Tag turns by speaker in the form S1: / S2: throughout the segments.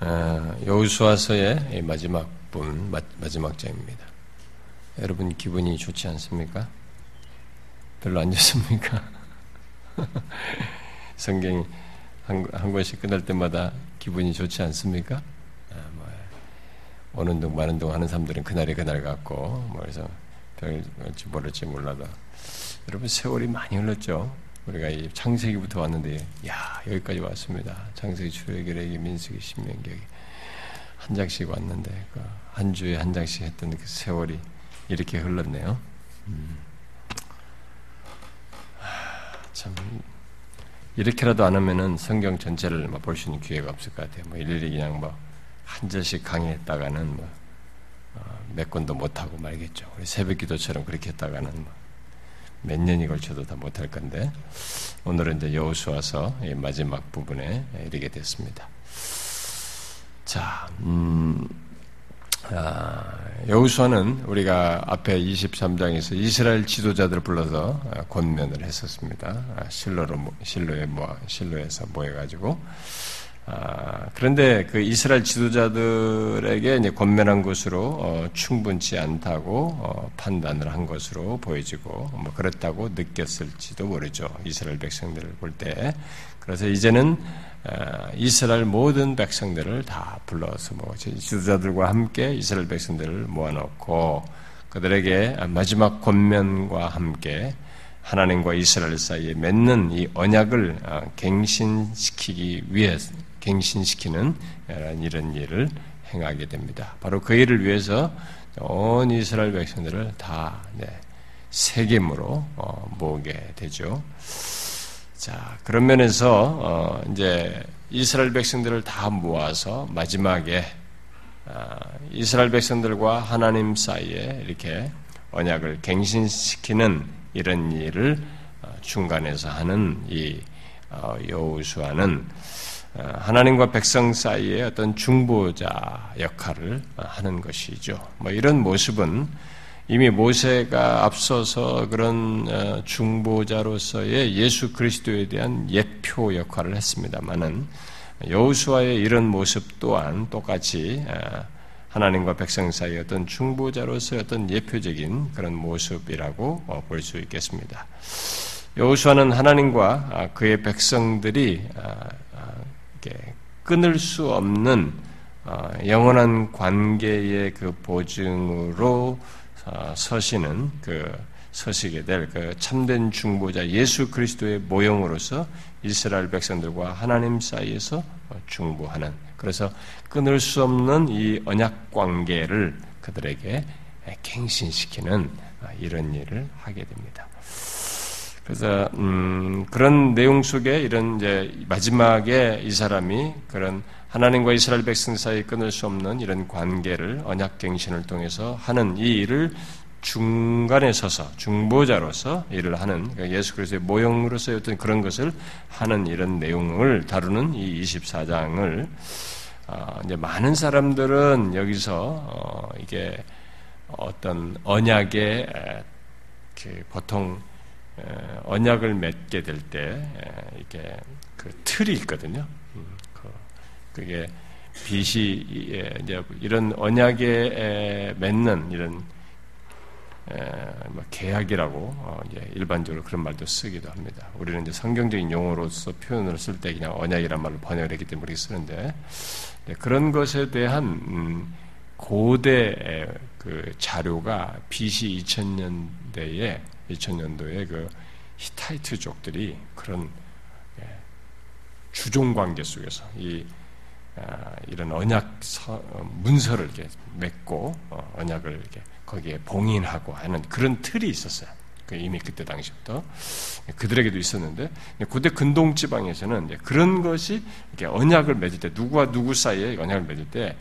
S1: 어, 여우수아서의 마지막 분, 마지막 장입니다. 여러분 기분이 좋지 않습니까? 별로 안 좋습니까? 성경이 한, 한 권씩 끝날 때마다 기분이 좋지 않습니까? 아, 뭐, 오는 동 마는 동 하는 사람들은 그날이 그날 같고, 뭐 그래서 별지 모를지 몰라도 여러분 세월이 많이 흘렀죠. 우리가 이 창세기부터 왔는데, 야 여기까지 왔습니다. 창세기, 출애기, 레기, 민수기, 신명기 한 장씩 왔는데 그한 주에 한 장씩 했던 그 세월이 이렇게 흘렀네요. 음. 참 이렇게라도 안 하면은 성경 전체를 뭐 볼수 있는 기회가 없을 것 같아요. 뭐 일일이 그냥 뭐한 절씩 강의했다가는 뭐몇 어, 권도 못 하고 말겠죠. 우리 새벽기도처럼 그렇게 했다가는 뭐 몇 년이 걸쳐도 다 못할 건데 오늘은 이제 여호수아서 마지막 부분에 이르게 됐습니다. 자, 음, 아, 여우수아는 우리가 앞에 23장에서 이스라엘 지도자들을 불러서 아, 권면을 했었습니다. 아, 실로로 실로에 모 실로에서 모여가지고 아, 그런데 그 이스라엘 지도자들에게 이제 권면한 것으로 어, 충분치 않다고 어, 판단을 한 것으로 보여지고 뭐 그렇다고 느꼈을지도 모르죠. 이스라엘 백성들을 볼 때. 그래서 이제는 어, 이스라엘 모든 백성들을 다 불러서 뭐 지도자들과 함께 이스라엘 백성들을 모아놓고 그들에게 마지막 권면과 함께 하나님과 이스라엘 사이에 맺는 이 언약을 어, 갱신시키기 위해 갱신시키는 이런 일을 행하게 됩니다. 바로 그 일을 위해서 온 이스라엘 백성들을 다 네, 세겜으로 어, 모으게 되죠. 자, 그런 면에서, 어, 이제 이스라엘 백성들을 다 모아서 마지막에, 어, 이스라엘 백성들과 하나님 사이에 이렇게 언약을 갱신시키는 이런 일을 어, 중간에서 하는 이 어, 여우수아는 어, 하나님과 백성 사이에 어떤 중보자 역할을 하는 것이죠. 뭐 이런 모습은 이미 모세가 앞서서 그런 어, 중보자로서의 예수 그리스도에 대한 예표 역할을 했습니다만은 여호수아의 이런 모습 또한 똑같이 어, 하나님과 백성 사이 어떤 중보자로서의 어떤 예표적인 그런 모습이라고 어, 볼수 있겠습니다. 여호수아는 하나님과 그의 백성들이 끊을 수 없는 영원한 관계의 그 보증으로 어, 서시는 그 서시게 될 그 참된 중보자 예수 그리스도의 모형으로서 이스라엘 백성들과 하나님 사이에서 중보하는 그래서 끊을 수 없는 이 언약 관계를 그들에게 갱신시키는 이런 일을 하게 됩니다. 그래서 음, 그런 내용 속에 이런 이제 마지막에 이 사람이 그런 하나님과 이스라엘 백성 사이 끊을 수 없는 이런 관계를 언약 갱신을 통해서 하는 이 일을 중간에 서서 중보자로서 일을 하는 그러니까 예수 그리스도의 모형으로서의 어떤 그런 것을 하는 이런 내용을 다루는 이 24장을 어, 이제 많은 사람들은 여기서 어, 이게 어떤 언약의 그 보통 언약을 맺게 될 때 이게 그 틀이 있거든요. 그게 빚이 이제 이런 언약에 맺는 이런 뭐 계약이라고 어, 일반적으로 그런 말도 쓰기도 합니다. 우리는 이제 성경적인 용어로서 표현을 쓸 때 그냥 언약이란 말로 번역을 했기 때문에 쓰는데 네, 그런 것에 대한 음, 고대 그 자료가 BC 2000년대에 2000년도에 그 히타이트족들이 그런 예, 주종 관계 속에서 이 아, 이런 언약 어, 문서를 이렇게 맺고 어, 언약을 이렇게 거기에 봉인하고 하는 그런 틀이 있었어요. 그 이미 그때 당시부터 그들에게도 있었는데 고대 근동 지방에서는 그런 것이 이렇게 언약을 맺을 때 누구와 누구 사이에 언약을 맺을 때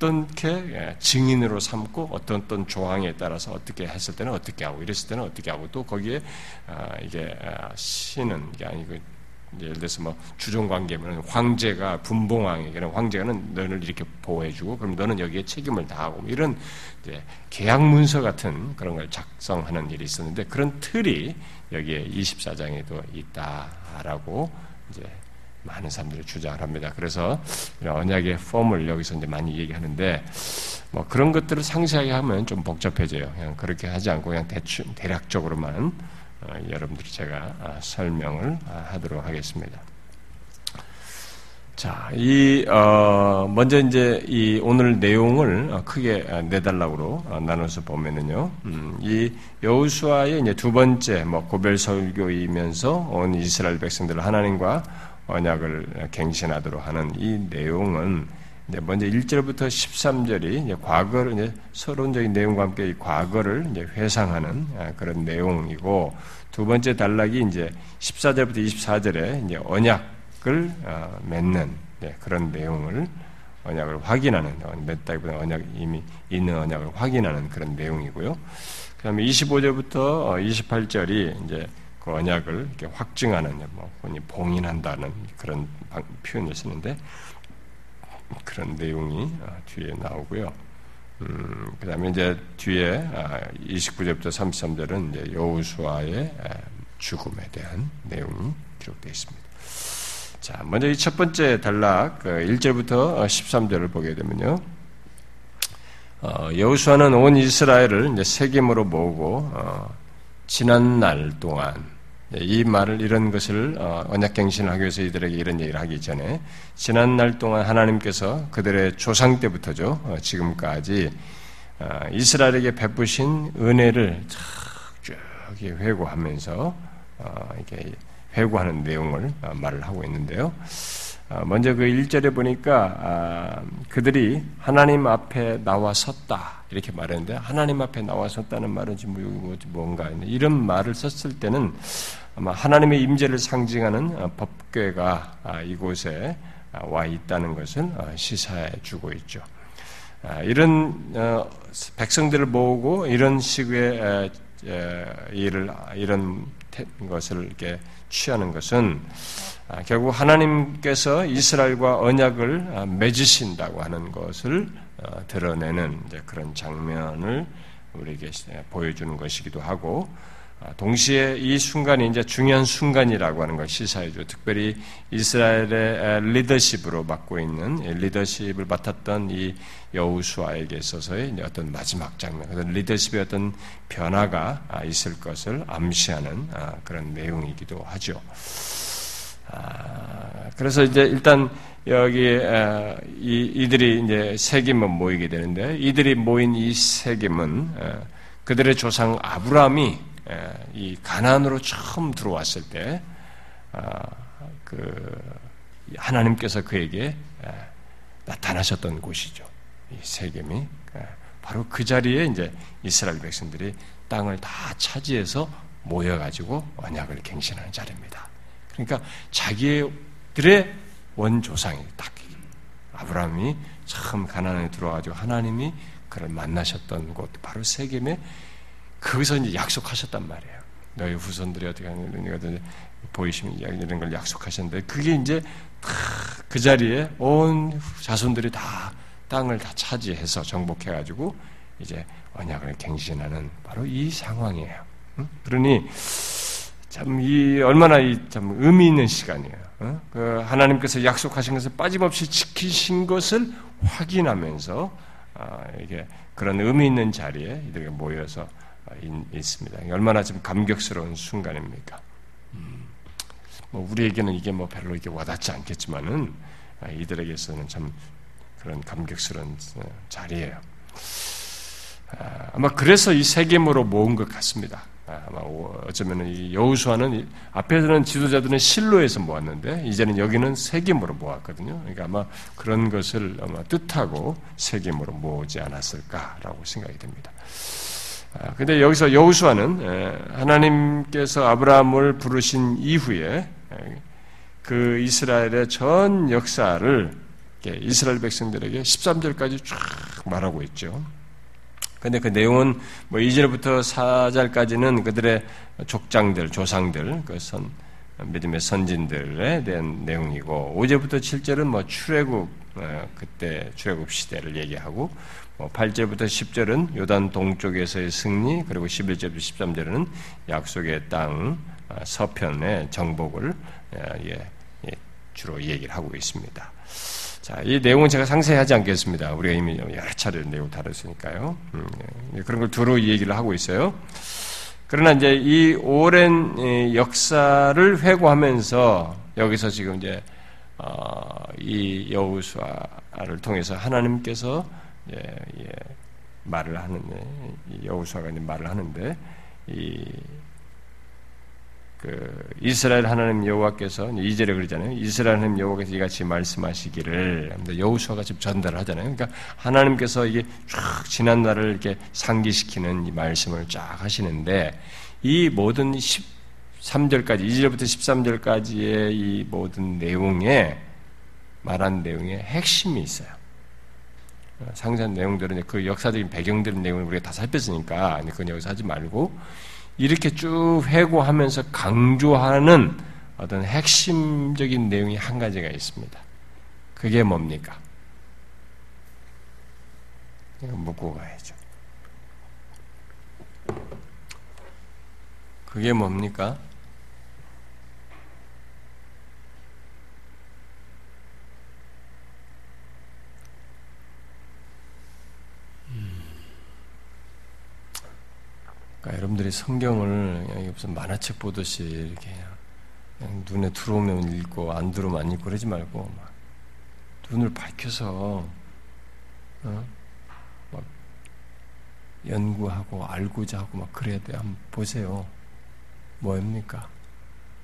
S1: 어떻게 예, 증인으로 삼고 어떤 어떤 조항에 따라서 어떻게 했을 때는 어떻게 하고 이랬을 때는 어떻게 하고 또 거기에 아, 이게 아, 신은 게 아니고 예를 들어서 뭐 주종 관계면 황제가 분봉왕에게는 황제는 너를 이렇게 보호해주고 그럼 너는 여기에 책임을 다하고 뭐 이런 이제 계약 문서 같은 그런 걸 작성하는 일이 있었는데 그런 틀이 여기에 24장에도 있다라고 이제 많은 사람들이 주장을 합니다. 그래서 언약의 폼을 여기서 이제 많이 얘기하는데 뭐 그런 것들을 상세하게 하면 좀 복잡해져요. 그냥 그렇게 하지 않고 그냥 대충 대략적으로만 어, 여러분들이 제가 아, 설명을 아, 하도록 하겠습니다. 자, 이, 어, 먼저 이제 이 오늘 내용을 어, 크게 네 달락으로 어, 나눠서 보면은요, 음, 이 여우수아의 이제 두 번째 뭐 고별 설교이면서 온 이스라엘 백성들을 하나님과 언약을 갱신하도록 하는 이 내용은 이제 먼저 1절부터 13절이 이제 과거를 이제 서론적인 내용과 함께 이 과거를 이제 회상하는 아, 그런 내용이고 두 번째 단락이 이제 14절부터 24절에 이제 언약을 어, 맺는 네, 그런 내용을 언약을 확인하는 맺다기보다 언약 이미 있는 언약을 확인하는 그런 내용이고요. 그다음에 25절부터 28절이 이제 그 언약을 이렇게 확증하는 뭐 봉인한다는 그런 표현을 쓰는데 그런 내용이 어, 뒤에 나오고요. 음, 그 다음에 이제 뒤에 29절부터 아, 33절은 이제 여우수아의 죽음에 대한 내용이 기록되어 있습니다. 자, 먼저 이 첫 번째 단락 1절부터 그 13절을 보게 되면요. 어, 여우수아는 온 이스라엘을 이제 세겜으로 모으고 어, 지난 날 동안 네, 이 말을 이런 것을 어, 언약갱신을 하기 위해서 이들에게 이런 얘기를 하기 전에 지난 날 동안 하나님께서 그들의 조상 때부터죠 어, 지금까지 어, 이스라엘에게 베푸신 은혜를 쭉 회고하면서 이렇게 회고하는 내용을 말을 하고 있는데요. 먼저 그 1절에 보니까 아, 그들이 하나님 앞에 나와 섰다 이렇게 말했는데 하나님 앞에 나와 섰다는 말은 지금 뭐, 뭐, 뭔가 이런 말을 썼을 때는 아마 하나님의 임재를 상징하는 어, 법궤가 아, 이곳에 아, 와 있다는 것을 어, 시사해 주고 있죠. 아, 이런 어, 백성들을 모으고 이런 식의 일을 이런 것을 이렇게 취하는 것은 결국 하나님께서 이스라엘과 언약을 맺으신다고 하는 것을 드러내는 그런 장면을 우리에게 보여주는 것이기도 하고 아, 동시에 이 순간이 이제 중요한 순간이라고 하는 걸 시사해줘. 특별히 이스라엘의 리더십으로 맡고 있는 리더십을 맡았던 이 여우수아에게 있어서의 어떤 마지막 장면, 어떤 리더십의 어떤 변화가 아, 있을 것을 암시하는 아, 그런 내용이기도 하죠. 그래서 이제 일단 여기 이들이 이제 세겜은 모이게 되는데 이들이 모인 이 세겜은 그들의 조상 아브라함이 예, 이 가난으로 처음 들어왔을 때, 아, 그 하나님께서 그에게 예, 나타나셨던 곳이죠. 이 세겜이 예, 바로 그 자리에 이제 이스라엘 백성들이 땅을 다 차지해서 모여가지고 언약을 갱신하는 자리입니다. 그러니까 자기들의 원조상이 딱 아브라함이 참 가난에 들어와가지고 하나님이 그를 만나셨던 곳 바로 세겜의 거기서 이제 약속하셨단 말이에요. 너희 후손들이 어떻게 하는 보이시면 이런 걸 약속하셨는데 그게 이제 그 자리에 온 자손들이 다 땅을 다 차지해서 정복해가지고 이제 언약을 갱신하는 바로 이 상황이에요. 그러니 참 이 얼마나 이 참 의미 있는 시간이에요. 그 하나님께서 약속하신 것을 빠짐없이 지키신 것을 확인하면서 아, 이게 그런 의미 있는 자리에 이들이 모여서 있습니다. 얼마나 좀 감격스러운 순간입니까? 음, 뭐 우리에게는 이게 뭐 별로 이게 와닿지 않겠지만은 아, 이들에게서는 참 그런 감격스러운 어, 자리예요. 아, 아마 그래서 이 세겜으로 모은 것 같습니다. 아, 아마 어쩌면 이 여우수아는 앞에서는 지도자들은 실로에서 모았는데 이제는 여기는 세겜으로 모았거든요. 그러니까 아마 그런 것을 아마 뜻하고 세겜으로 모으지 않았을까라고 생각이 됩니다. 아, 근데 여기서 여우수아는 하나님께서 아브라함을 부르신 이후에 그 이스라엘의 전 역사를 이스라엘 백성들에게 13절까지 쫙 말하고 있죠. 근데 그 내용은 뭐 2절부터 4절까지는 그들의 족장들, 조상들, 그 선, 믿음의 선진들에 대한 내용이고 5절부터 7절은 뭐 출애굽 어, 그때 출애굽 시대를 얘기하고 8절부터 뭐 10절은 요단 동쪽에서의 승리, 그리고 11절부터 13절은 약속의 땅 아, 서편의 정복을 예, 예, 주로 얘기를 하고 있습니다. 자, 이 내용은 제가 상세히 하지 않겠습니다. 우리가 이미 여러 차례 내용 다뤘으니까요. 음, 예, 그런 걸 두루 얘기를 하고 있어요. 그러나 이제 이 오랜 역사를 회고하면서 여기서 지금 이제 어, 이 여우수아를 통해서 하나님께서 예, 예, 말을 하는데 여우수아가 이제 말을 하는데 이 그 이스라엘 하나님 여호와께서 이절에 그러잖아요. 이스라엘 하나님 여호와께서 이같이 말씀하시기를 여호수아가 지금 전달을 하잖아요. 그러니까 하나님께서 이게 쫙 지난 날을 이렇게 상기시키는 이 말씀을 쫙 하시는데 이 모든 13절까지 2절부터 13절까지의 이 모든 내용에 말한 내용에 핵심이 있어요. 상세한 내용들은 그 역사적인 배경들의 내용을 우리가 다 살폈으니까 그건 여기서 하지 말고 이렇게 쭉 회고하면서 강조하는 어떤 핵심적인 내용이 한 가지가 있습니다. 그게 뭡니까? 이거 묻고 가야죠. 그게 뭡니까? 그러니까 여러분들이 성경을 무슨 만화책 보듯이 이렇게 눈에 들어오면 읽고 안 들어오면 안 읽고 그러지 말고 막 눈을 밝혀서 어? 막 연구하고 알고자 하고 막 그래야 돼. 한번 보세요. 뭐입니까?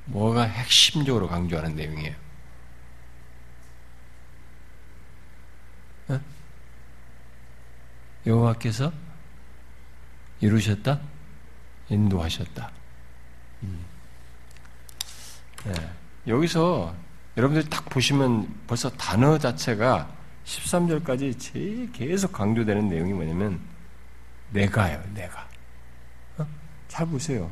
S1: 뭐가 핵심적으로 강조하는 내용이에요? 어? 여호와께서 이루셨다? 인도하셨다. 음. 네. 여기서 여러분들이 딱 보시면 벌써 단어 자체가 13절까지 제일 계속 강조되는 내용이 뭐냐면 내가요, 내가. 어? 잘 보세요.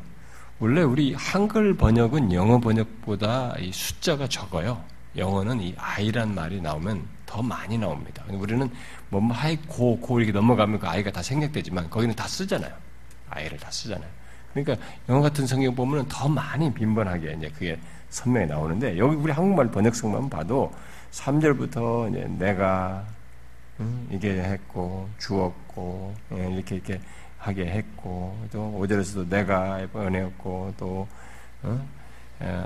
S1: 원래 우리 한글 번역은 영어 번역보다 이 숫자가 적어요. 영어는 이 아이란 말이 나오면 더 많이 나옵니다. 우리는 뭐 하이 고, 고 이렇게 넘어가면 그 아이가 다 생략되지만 거기는 다 쓰잖아요. 아이를 다 쓰잖아요. 그러니까 영어 같은 성경 보면은 더 많이 빈번하게 이제 그게 선명히 나오는데 여기 우리 한국말 번역성만 봐도 3절부터 이제 내가 음, 이게 했고 주었고 예, 이렇게 이렇게 하게 했고 또 5절에서도 내가 은혜였고 또 어? 예,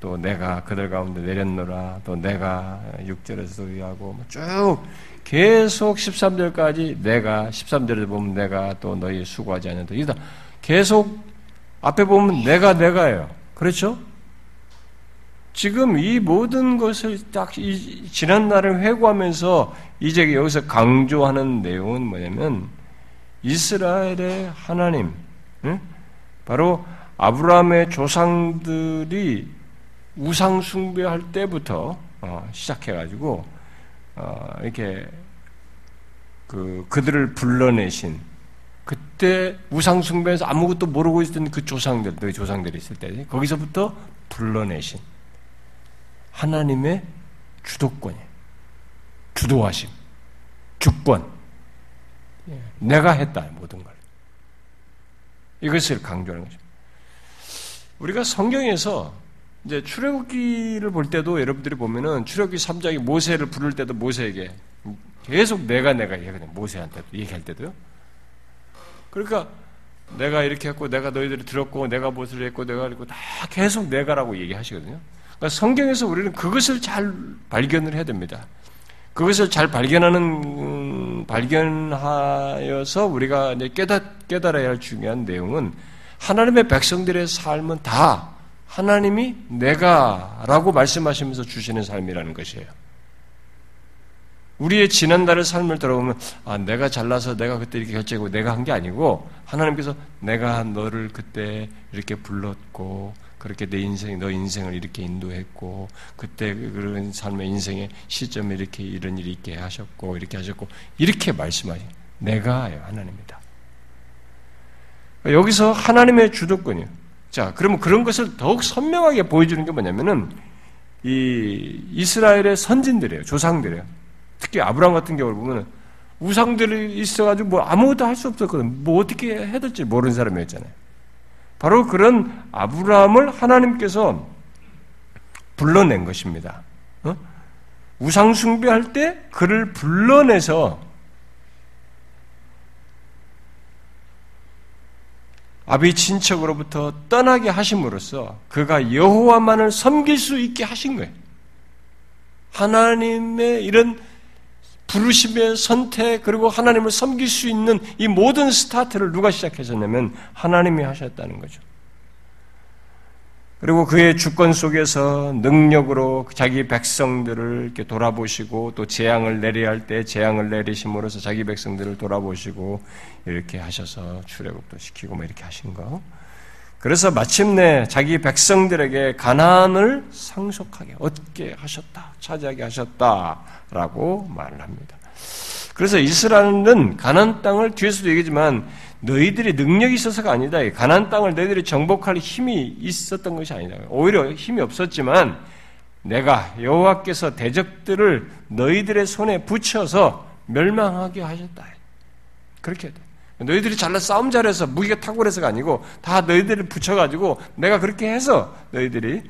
S1: 또 내가 그들 가운데 내렸노라 또 내가 6절에서도 위하고 뭐쭉 계속 13절까지 내가 13절에 보면 내가 또 너희 수고하지 않는다 이다 계속 앞에 보면 내가 내가예요. 그렇죠? 지금 이 모든 것을 딱 지난 날을 회고하면서 이제 여기서 강조하는 내용은 뭐냐면 이스라엘의 하나님, 바로 아브라함의 조상들이 우상 숭배할 때부터 어, 시작해가지고 어, 이렇게 그 그들을 불러내신 그때 우상숭배에서 아무것도 모르고 있던 그 조상들, 너희 조상들이 있을 때, 거기서부터 불러내신 하나님의 주도권이 주도하심, 주권. 예, 내가 했다, 모든 걸. 이것을 강조하는 거죠. 우리가 성경에서 이제 출애굽기를 볼 때도 여러분들이 보면은 출애굽기 3장이 모세를 부를 때도 모세에게 계속 내가 내가 얘기하거든요. 모세한테 얘기할 때도요. 그러니까 내가 이렇게 했고 내가 너희들이 들었고 내가 무엇을 했고 내가 그랬고 다 계속 내가라고 얘기하시거든요. 그러니까 성경에서 우리는 그것을 잘 발견을 해야 됩니다. 그것을 잘 발견하는 음, 발견하여서 우리가 이제 깨닫 깨달아야 할 중요한 내용은 하나님의 백성들의 삶은 다 하나님이 내가라고 말씀하시면서 주시는 삶이라는 것이에요. 우리의 지난날의 삶을 들어보면 아 내가 잘나서 내가 그때 이렇게 결정하고 내가 한 게 아니고 하나님께서 내가 너를 그때 이렇게 불렀고 그렇게 내 인생 너 인생을 이렇게 인도했고 그때 그런 삶의 인생의 시점에 이렇게 이런 일이 있게 하셨고 이렇게 하셨고 이렇게 말씀하시 내가요 하나님입니다. 여기서 하나님의 주도권이요. 자 그러면 그런 것을 더욱 선명하게 보여주는 게 뭐냐면은 이 이스라엘의 선진들이에요 조상들이에요. 특히 아브라함 같은 경우를 보면 우상들이 있어가지고 뭐 아무것도 할 수 없었거든. 뭐 어떻게 해야 될지 모르는 사람이었잖아요. 바로 그런 아브라함을 하나님께서 불러낸 것입니다. 우상 숭배할 때 그를 불러내서 아비 친척으로부터 떠나게 하심으로써 그가 여호와만을 섬길 수 있게 하신 거예요. 하나님의 이런 부르심의 선택 그리고 하나님을 섬길 수 있는 이 모든 스타트를 누가 시작하셨냐면 하나님이 하셨다는 거죠. 그리고 그의 주권 속에서 능력으로 자기 백성들을 이렇게 돌아보시고 또 재앙을 내려야 할 때 재앙을 내리심으로써 자기 백성들을 돌아보시고 이렇게 하셔서 출애굽도 시키고 뭐 이렇게 하신 거. 그래서 마침내 자기 백성들에게 가난을 상속하게 얻게 하셨다, 차지하게 하셨다라고 말을 합니다. 그래서 이스라엘은 가난 땅을 뒤에서도 얘기지만 너희들이 능력이 있어서가 아니다. 가난 땅을 너희들이 정복할 힘이 있었던 것이 아니다. 오히려 힘이 없었지만 내가 여호와께서 대적들을 너희들의 손에 붙여서 멸망하게 하셨다. 그렇게 돼. 너희들이 잘나 싸움 잘해서 무기가 탁월해서가 아니고 다 너희들을 붙여가지고 내가 그렇게 해서 너희들이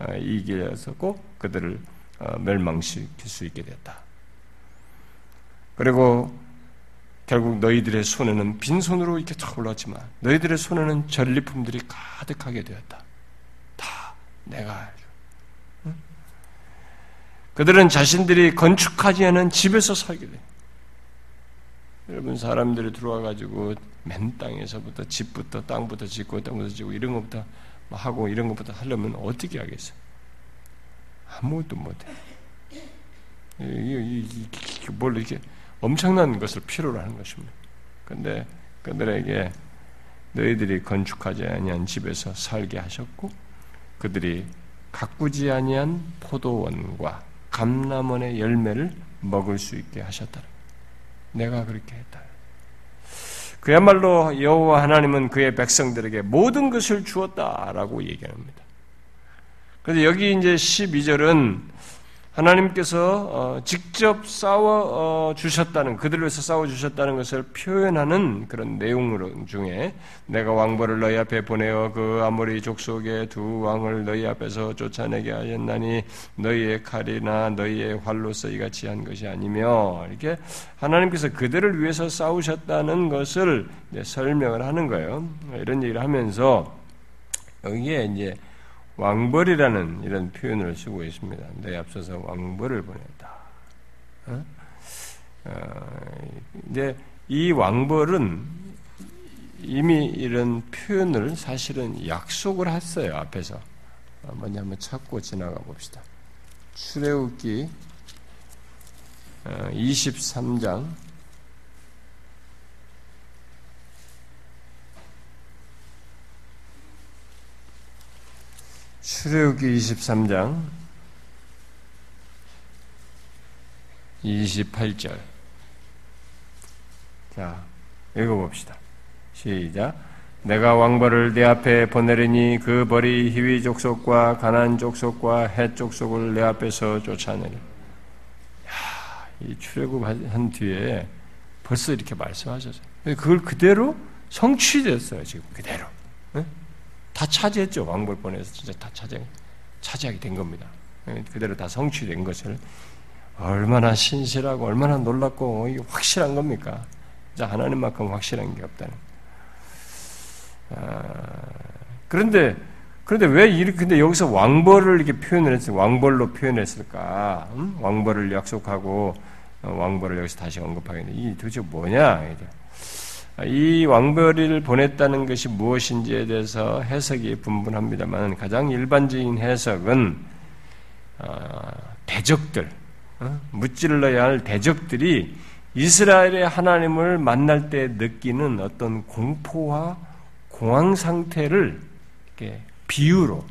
S1: 어, 이겼었고 그들을 어, 멸망시킬 수 있게 됐다. 그리고 결국 너희들의 손에는 빈손으로 이렇게 탁 올랐지만 너희들의 손에는 전리품들이 가득하게 되었다. 다 내가 응? 그들은 자신들이 건축하지 않은 집에서 살게 돼. 여러분 사람들이 들어와 가지고 맨 땅에서부터 집부터 땅부터 짓고 땅부터 짓고 이런 것부터 하고 이런 것부터 하려면 어떻게 하겠어? 아무것도 못해. 뭘 이렇게 엄청난 것을 필요로 하는 것입니다. 근데 그들에게 너희들이 건축하지 아니한 집에서 살게 하셨고 그들이 가꾸지 아니한 포도원과 감람원의 열매를 먹을 수 있게 하셨다. 내가 그렇게 했다. 그야말로 여호와 하나님은 그의 백성들에게 모든 것을 주었다라고 얘기합니다. 그래서 여기 이제 12절은 하나님께서 어, 직접 싸워 어, 주셨다는 그들을 위해서 싸워 주셨다는 것을 표현하는 그런 내용 중에 내가 왕벌을 너희 앞에 보내어 그 아모리 족속의 두 왕을 너희 앞에서 쫓아내게 하였나니 너희의 칼이나 너희의 활로서 이같이 한 것이 아니며 이렇게 하나님께서 그들을 위해서 싸우셨다는 것을 설명을 하는 거예요. 이런 얘기를 하면서 여기에 이제 왕벌이라는 이런 표현을 쓰고 있습니다. 내 앞서서 왕벌을 보냈다. 어? 어, 이제 이 왕벌은 이미 이런 표현을 사실은 약속을 했어요 앞에서 먼저 한번 찾고 지나가 봅시다. 출애굽기 23장 출애굽기 23장 28절 자 읽어 봅시다. 시작 내가 왕벌을 내 앞에 보내리니 그 벌이 희위 족속과 가난 족속과 해 족속을 내 앞에서 쫓아내리. 야, 이 출애굽 한 뒤에 벌써 이렇게 말씀하셨어요. 그걸 그대로 성취됐어요, 지금 그대로. 네? 다 차지했죠. 왕벌 보내서 진짜 다 차지, 차지하게 된 겁니다. 예, 그대로 다 성취된 것을 얼마나 신실하고 얼마나 놀랍고 확실한 겁니까? 진 하나님만큼 확실한 게 없다는. 아, 그런데 그런데 왜 이렇게 근데 여기서 왕벌을 이렇게 표현을 했을 왕벌로 표현했을까? 음? 왕벌을 약속하고 어, 왕벌을 여기서 다시 언급하겠는데 이 도대체 뭐냐? 이 왕벌이를 보냈다는 것이 무엇인지에 대해서 해석이 분분합니다만 가장 일반적인 해석은 어, 대적들, 어? 무찔러야 할 대적들이 이스라엘의 하나님을 만날 때 느끼는 어떤 공포와 공황 상태를 비유로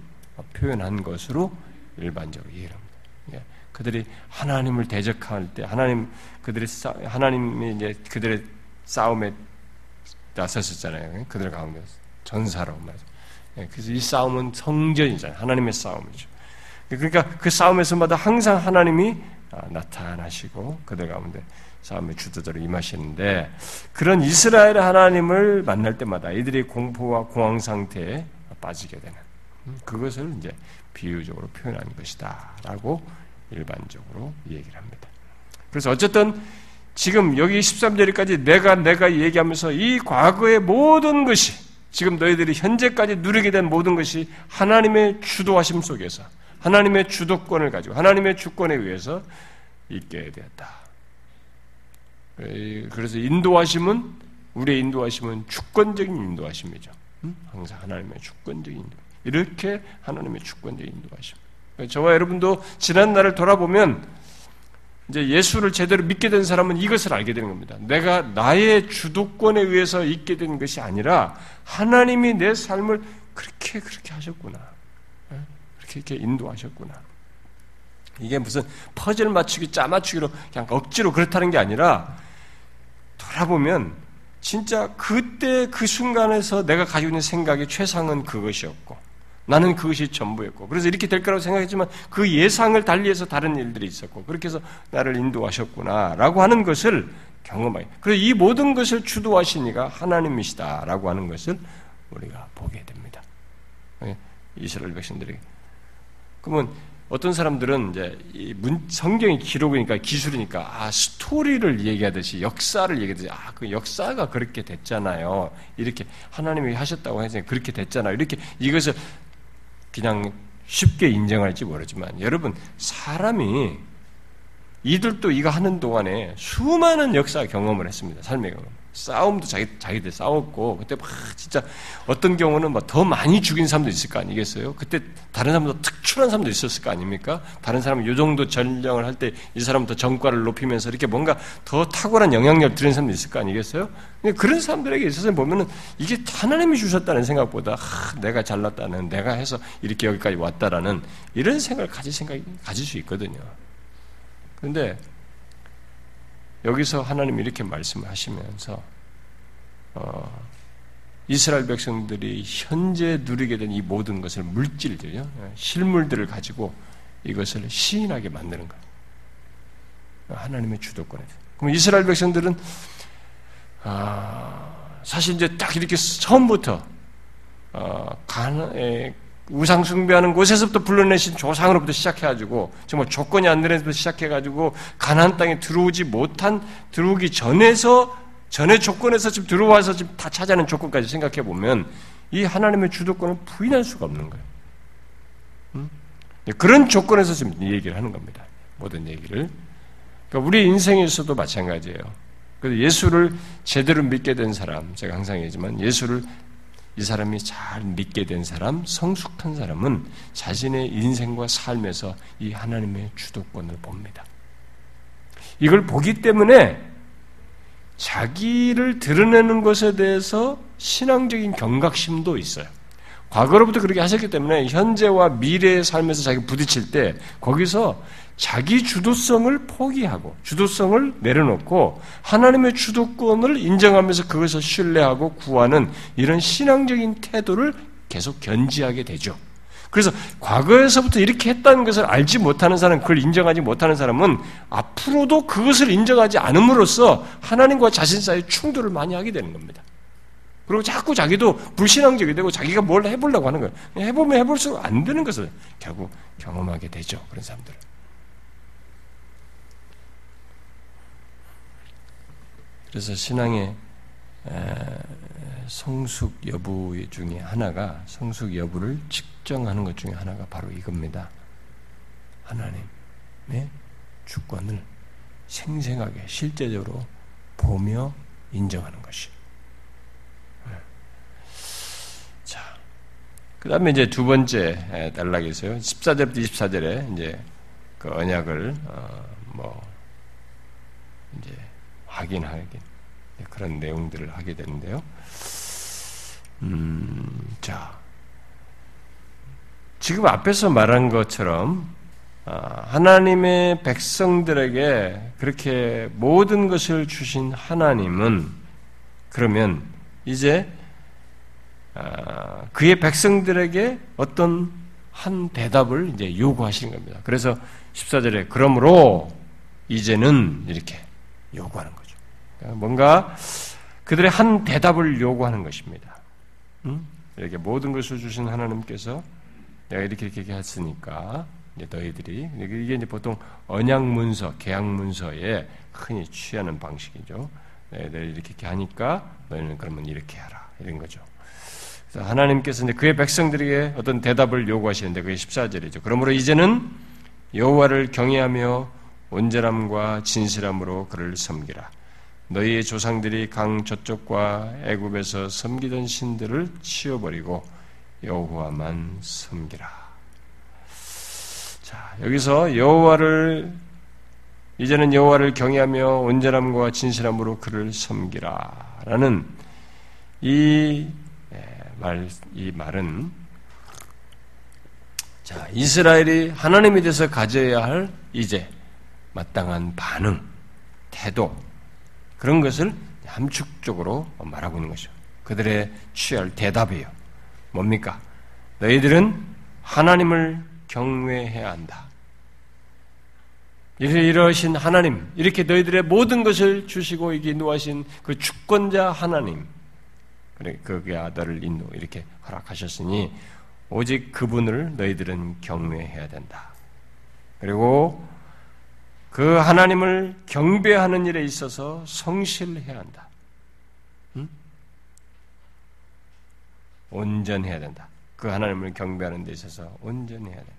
S1: 표현한 것으로 일반적으로 이해합니다. 예, 그들이 하나님을 대적할 때 하나님 그들이 하나님이 이제 그들의 싸움에 나섰었잖아요. 그들 가운데 전사로 말이죠. 예, 그래서 이 싸움은 성전이잖아요. 하나님의 싸움이죠. 그러니까 그 싸움에서마다 항상 하나님이 아, 나타나시고 그들 가운데 싸움의 주도자로 임하시는데 그런 이스라엘 하나님을 만날 때마다 이들이 공포와 공황 상태에 빠지게 되는 음, 그것을 이제 비유적으로 표현한 것이다라고 일반적으로 얘기를 합니다. 그래서 어쨌든 지금 여기 13절까지 내가 내가 얘기하면서 이 과거의 모든 것이 지금 너희들이 현재까지 누리게 된 모든 것이 하나님의 주도하심 속에서 하나님의 주도권을 가지고 하나님의 주권에 의해서 있게 되었다. 그래서 인도하심은 우리의 인도하심은 주권적인 인도하심이죠. 항상 하나님의 주권적인 인도. 이렇게 하나님의 주권적인 인도하심. 저와 여러분도 지난 날을 돌아보면 이제 예수를 제대로 믿게 된 사람은 이것을 알게 되는 겁니다. 내가 나의 주도권에 의해서 있게 된 것이 아니라 하나님이 내 삶을 그렇게 그렇게 하셨구나. 예? 그렇게 이렇게 인도하셨구나. 이게 무슨 퍼즐 맞추기, 짜 맞추기로 그냥 억지로 그렇다는 게 아니라 돌아보면 진짜 그때 그 순간에서 내가 가지고 있는 생각의 최상은 그것이었고 나는 그것이 전부였고 그래서 이렇게 될 거라고 생각했지만 그 예상을 달리해서 다른 일들이 있었고 그렇게 해서 나를 인도하셨구나라고 하는 것을 경험하게. 그래서 이 모든 것을 주도하시니가 하나님이시다라고 하는 것을 우리가 보게 됩니다. 예, 이스라엘 백성들에게. 그러면 어떤 사람들은 이제 이 문, 성경이 기록이니까 기술이니까 아 스토리를 얘기하듯이 역사를 얘기하듯이 아 그 역사가 그렇게 됐잖아요. 이렇게 하나님이 하셨다고 해서 그렇게 됐잖아요. 이렇게 이것을 그냥 쉽게 인정할지 모르지만 여러분 사람이 이들도 이거 하는 동안에 수많은 역사 경험을 했습니다. 삶의 경험. 싸움도 자기, 자기들 싸웠고, 그때 막 진짜 어떤 경우는 막 더 많이 죽인 사람도 있을 거 아니겠어요? 그때 다른 사람도 특출한 사람도 있었을 거 아닙니까? 다른 사람은 요 정도 전령을 할 때 이 사람은 더 정과를 높이면서 이렇게 뭔가 더 탁월한 영향력을 드리는 사람도 있을 거 아니겠어요? 그런 사람들에게 있어서 보면은 이게 하나님이 주셨다는 생각보다 아, 내가 잘났다는, 내가 해서 이렇게 여기까지 왔다라는 이런 생각을 가질 생각이 가질 수 있거든요. 그런데 여기서 하나님이 이렇게 말씀하시면서 어, 이스라엘 백성들이 현재 누리게 된 이 모든 것을 물질들요, 실물들을 가지고 이것을 시인하게 만드는 거예요. 하나님의 주도권에. 그럼 이스라엘 백성들은 아, 사실 이제 딱 이렇게 처음부터 어, 가나, 우상 숭배하는 곳에서부터 불러내신 조상으로부터 시작해가지고 정말 조건이 안 되는 데서 시작해가지고 가나안 땅에 들어오지 못한 들어오기 전에서 전의 조건에서 지금 들어와서 지금 다 차지하는 조건까지 생각해 보면 이 하나님의 주도권을 부인할 수가 없는 거예요. 음? 그런 조건에서 지금 얘기를 하는 겁니다. 모든 얘기를. 그러니까 우리 인생에서도 마찬가지예요. 그래서 예수를 제대로 믿게 된 사람, 제가 항상 얘기지만 예수를 이 사람이 잘 믿게 된 사람, 성숙한 사람은 자신의 인생과 삶에서 이 하나님의 주도권을 봅니다. 이걸 보기 때문에 자기를 드러내는 것에 대해서 신앙적인 경각심도 있어요. 과거로부터 그렇게 하셨기 때문에 현재와 미래의 삶에서 자기 부딪힐 때 거기서 자기 주도성을 포기하고 주도성을 내려놓고 하나님의 주도권을 인정하면서 그것을 신뢰하고 구하는 이런 신앙적인 태도를 계속 견지하게 되죠. 그래서 과거에서부터 이렇게 했다는 것을 알지 못하는 사람, 그걸 인정하지 못하는 사람은 앞으로도 그것을 인정하지 않음으로써 하나님과 자신 사이에 충돌을 많이 하게 되는 겁니다. 그리고 자꾸 자기도 불신앙적이 되고 자기가 뭘 해보려고 하는 거예요. 해보면 해볼수록 안 되는 것을 결국 경험하게 되죠. 그런 사람들은. 그래서 신앙의 성숙 여부 중에 하나가 성숙 여부를 측정하는 것 중에 하나가 바로 이겁니다. 하나님의 주권을 생생하게 실제적으로 보며 인정하는 것이. 그 다음에 이제 두 번째 단락에서요. 14절부터 24절에 이제 그 언약을, 어, 뭐, 이제 확인하긴 그런 내용들을 하게 되는데요. 음, 자, 지금 앞에서 말한 것처럼 아, 하나님의 백성들에게 그렇게 모든 것을 주신 하나님은 그러면 이제 아, 그의 백성들에게 어떤 한 대답을 이제 요구하시는 겁니다. 그래서 14절에 그러므로 이제는 이렇게 요구하는 거죠. 그러니까 뭔가 그들의 한 대답을 요구하는 것입니다. 응? 이렇게 모든 것을 주신 하나님께서 내가 이렇게 이렇게 했으니까 이제 너희들이 이게 이제 보통 언약 문서, 계약 문서에 흔히 취하는 방식이죠. 너희들 이렇게 하니까 너희는 그러면 이렇게 하라 이런 거죠. 하나님께서 이제 그의 백성들에게 어떤 대답을 요구하시는데 그게 14절이죠. 그러므로 이제는 여호와를 경외하며 온전함과 진실함으로 그를 섬기라. 너희의 조상들이 강 저쪽과 애굽에서 섬기던 신들을 치워버리고 여호와만 섬기라. 자, 여기서 여호와를 이제는 여호와를 경외하며 온전함과 진실함으로 그를 섬기라라는 이 말, 이 말은 자, 이스라엘이 하나님에 대해서 가져야 할 이제 마땅한 반응, 태도, 그런 것을 함축적으로 말하고 있는 것이죠. 그들의 취할 대답이에요. 뭡니까? 너희들은 하나님을 경외해야 한다. 이러신 하나님, 이렇게 너희들의 모든 것을 주시고 이게 인도하신 그 주권자 하나님, 그의 아들을 인도, 이렇게 허락하셨으니, 오직 그분을 너희들은 경외해야 된다. 그리고 그 하나님을 경배하는 일에 있어서 성실해야 한다. 응? 온전해야 된다. 그 하나님을 경배하는 데 있어서 온전해야 된다.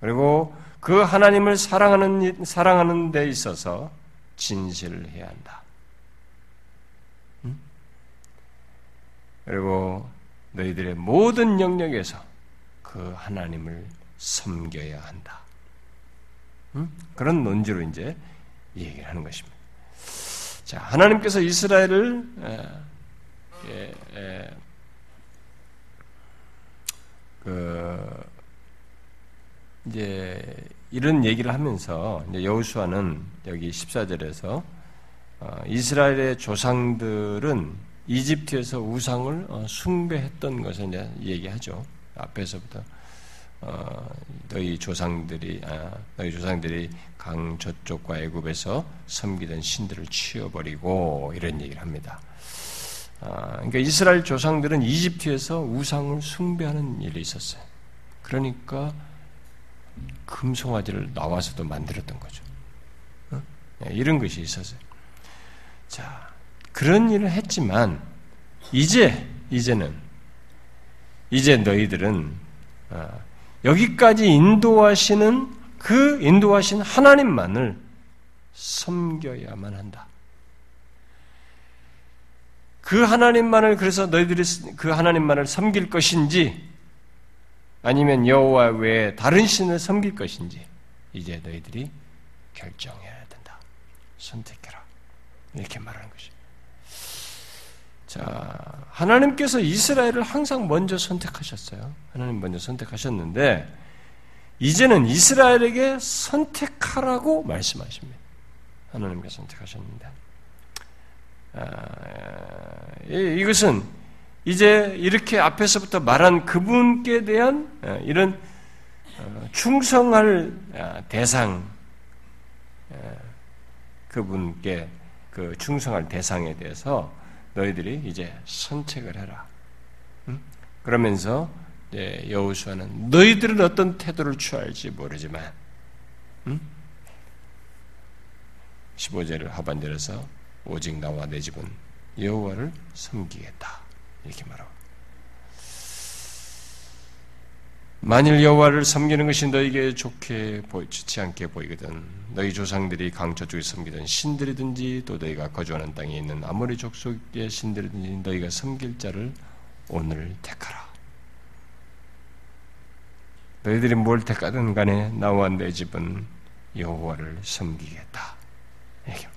S1: 그리고 그 하나님을 사랑하는 사랑하는 데 있어서 진실해야 한다. 그리고 너희들의 모든 영역에서 그 하나님을 섬겨야 한다. 응? 그런 논지로 이제 얘기를 하는 것입니다. 자, 하나님께서 이스라엘을 에, 에, 에, 그 이제 이런 얘기를 하면서 여호수아는 여기 14절에서 어, 이스라엘의 조상들은 이집트에서 우상을 어, 숭배했던 것을 이제 얘기하죠. 앞에서부터 어, 너희 조상들이 아, 너희 조상들이 강 저쪽과 애굽에서 섬기던 신들을 치워버리고 이런 얘기를 합니다. 아, 그러니까 이스라엘 조상들은 이집트에서 우상을 숭배하는 일이 있었어요. 그러니까 금송아지를 나와서도 만들었던 거죠. 어? 네, 이런 것이 있었어요. 자, 그런 일을 했지만 이제 이제는 이제 너희들은 어, 여기까지 인도하시는 그 인도하신 하나님만을 섬겨야만 한다. 그 하나님만을 그래서 너희들이 그 하나님만을 섬길 것인지 아니면 여호와 외에 다른 신을 섬길 것인지 이제 너희들이 결정해야 된다. 선택해라. 이렇게 말하는 것이. 자, 하나님께서 이스라엘을 항상 먼저 선택하셨어요. 하나님 먼저 선택하셨는데 이제는 이스라엘에게 선택하라고 말씀하십니다. 하나님께서 선택하셨는데 아, 이것은 이제 이렇게 앞에서부터 말한 그분께 대한 어, 이런 어, 충성할 아, 대상, 어, 그분께 그 충성할 대상에 대해서 너희들이 이제 선택을 해라. 그러면서 여호수아는 너희들은 어떤 태도를 취할지 모르지만 15절 하반절에서 오직 나와 내 집은 여호와를 섬기겠다. 이렇게 말하고 만일 여호와를 섬기는 것이 너에게 좋게 보이지 않게 보이거든 너희 조상들이 강 저쪽에 섬기던 신들이든지 또 너희가 거주하는 땅에 있는 아무리 족속의 신들이든지 너희가 섬길 자를 오늘 택하라. 너희들이 뭘 택하든 간에 나와 내 집은 여호와를 섬기겠다. 이렇게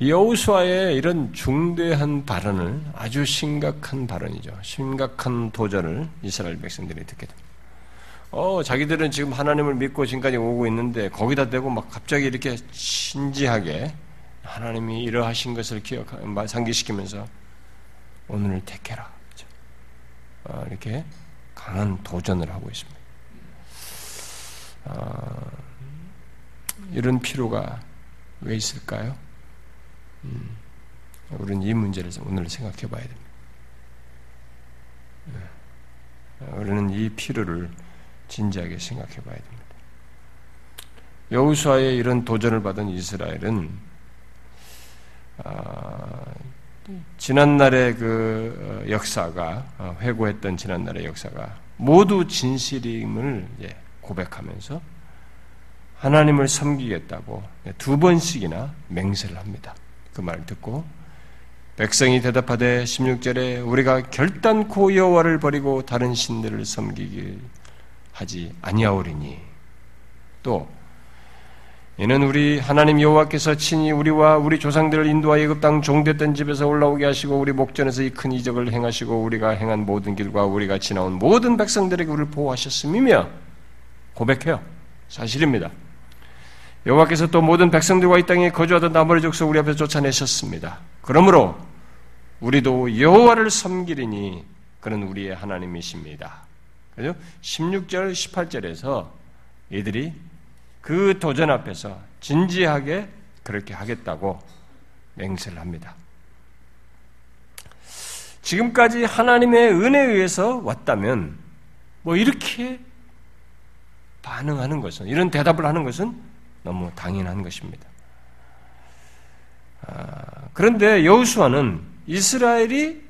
S1: 여우수아의 이런 중대한 발언을 아주 심각한 발언이죠. 심각한 도전을 이스라엘 백성들이 듣게 됩니다. 어, 자기들은 지금 하나님을 믿고 지금까지 오고 있는데 거기다 대고 막 갑자기 이렇게 신지하게 하나님이 이러하신 것을 기억, 상기시키면서 오늘을 택해라. 어, 이렇게 강한 도전을 하고 있습니다. 어, 이런 필요가 왜 있을까요? 음, 우리는 이 문제를 오늘 생각해 봐야 됩니다. 예. 우리는 이 필요를 진지하게 생각해 봐야 됩니다. 여우수아의 이런 도전을 받은 이스라엘은 아, 지난날의 그 어, 역사가 어, 회고했던 지난날의 역사가 모두 진실임을 고백하면서 하나님을 섬기겠다고 두 번씩이나 맹세를 합니다. 그 말을 듣고 백성이 대답하되 16절에 우리가 결단코 여호와를 버리고 다른 신들을 섬기기 하지 아니하오리니 또 이는 우리 하나님 여호와께서 친히 우리와 우리 조상들을 인도하여 애굽 땅 종됐던 집에서 올라오게 하시고 우리 목전에서 이 큰 이적을 행하시고 우리가 행한 모든 길과 우리가 지나온 모든 백성들에게 우리를 보호하셨음이며 고백해요. 사실입니다. 여호와께서 또 모든 백성들과 이 땅에 거주하던 나머지 족속 우리 앞에서 쫓아내셨습니다. 그러므로 우리도 여호와를 섬기리니 그는 우리의 하나님이십니다. 그죠? 16절, 18절에서 이들이 그 도전 앞에서 진지하게 그렇게 하겠다고 맹세를 합니다. 지금까지 하나님의 은혜에 의해서 왔다면 뭐 이렇게 반응하는 것은 이런 대답을 하는 것은 너무 당연한 것입니다. 아, 그런데 여우수아는 이스라엘이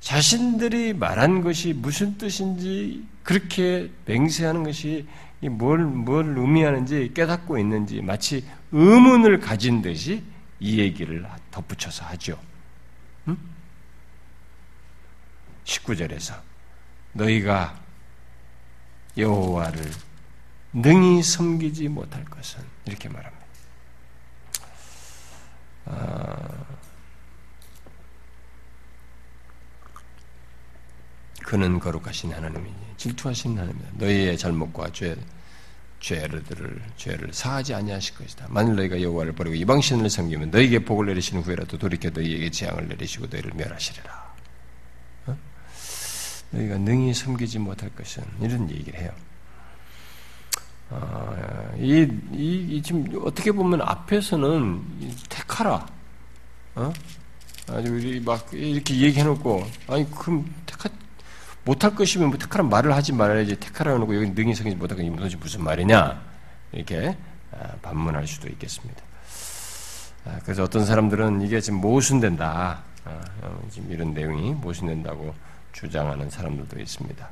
S1: 자신들이 말한 것이 무슨 뜻인지 그렇게 맹세하는 것이 뭘, 뭘 의미하는지 깨닫고 있는지 마치 의문을 가진 듯이 이 얘기를 덧붙여서 하죠. 음? 19절에서 너희가 여호와를 능히 섬기지 못할 것은 이렇게 말합니다. 아, 그는 거룩하신 하나님이니 질투하신 하나님이다. 너희의 잘못과 죄 죄를 죄를 사하지 아니하실 것이다. 만일 너희가 여호와를 버리고 이방 신을 섬기면 너희에게 복을 내리신 후에라도 돌이켜 너희에게 재앙을 내리시고 너희를 멸하시리라. 어? 너희가 능히 섬기지 못할 것은 이런 얘기를 해요. 어, 이, 이, 이, 지금 어떻게 보면 앞에서는 택하라. 어? 아주 우리 막 이렇게 얘기해놓고 아니 그럼 택하 못할 것이면 뭐 택하란 말을 하지 말아야지 택하라 놓고 여기 능히 성이지 못하고 도대체 무슨 말이냐 이렇게 아, 반문할 수도 있겠습니다. 아, 그래서 어떤 사람들은 이게 지금 모순된다. 아, 어, 지금 이런 내용이 모순된다고 주장하는 사람들도 있습니다.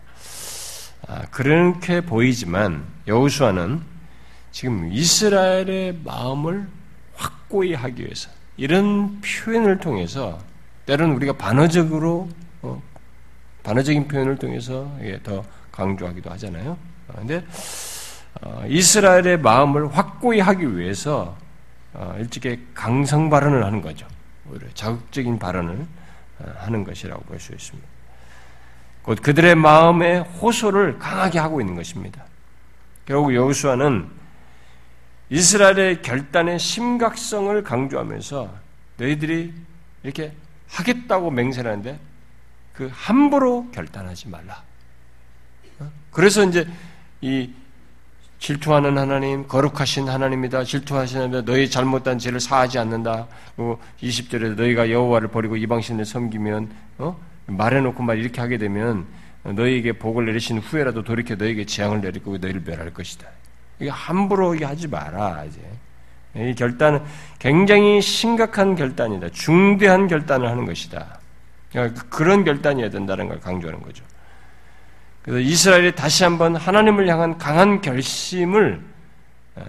S1: 그렇게 보이지만 여우수아는 지금 이스라엘의 마음을 확고히 하기 위해서 이런 표현을 통해서 때로는 우리가 반어적으로 어, 반어적인 표현을 통해서 더 강조하기도 하잖아요. 그런데 어, 이스라엘의 마음을 확고히 하기 위해서 어, 일찍이 강성 발언을 하는 거죠. 오히려 자극적인 발언을 어, 하는 것이라고 볼 수 있습니다. 곧 그들의 마음의 호소를 강하게 하고 있는 것입니다. 결국 여호수아는 이스라엘의 결단의 심각성을 강조하면서 너희들이 이렇게 하겠다고 맹세하는데 그 함부로 결단하지 말라. 어? 그래서 이제 이 질투하는 하나님, 거룩하신 하나님이다. 질투하시는 하나님, 너희 잘못한 죄를 사하지 않는다. 그리고 20절에 너희가 여호와를 버리고 이방신을 섬기면 어? 말해놓고 말 이렇게 하게 되면 너희에게 복을 내리신 후에라도 돌이켜 너희에게 재앙을 내리고 너희를 멸할 것이다. 이게 함부로 하지 마라 이제. 이 결단은 굉장히 심각한 결단이다. 중대한 결단을 하는 것이다. 그러니까 그런 결단이어야 된다는 걸 강조하는 거죠. 그래서 이스라엘이 다시 한번 하나님을 향한 강한 결심을 어,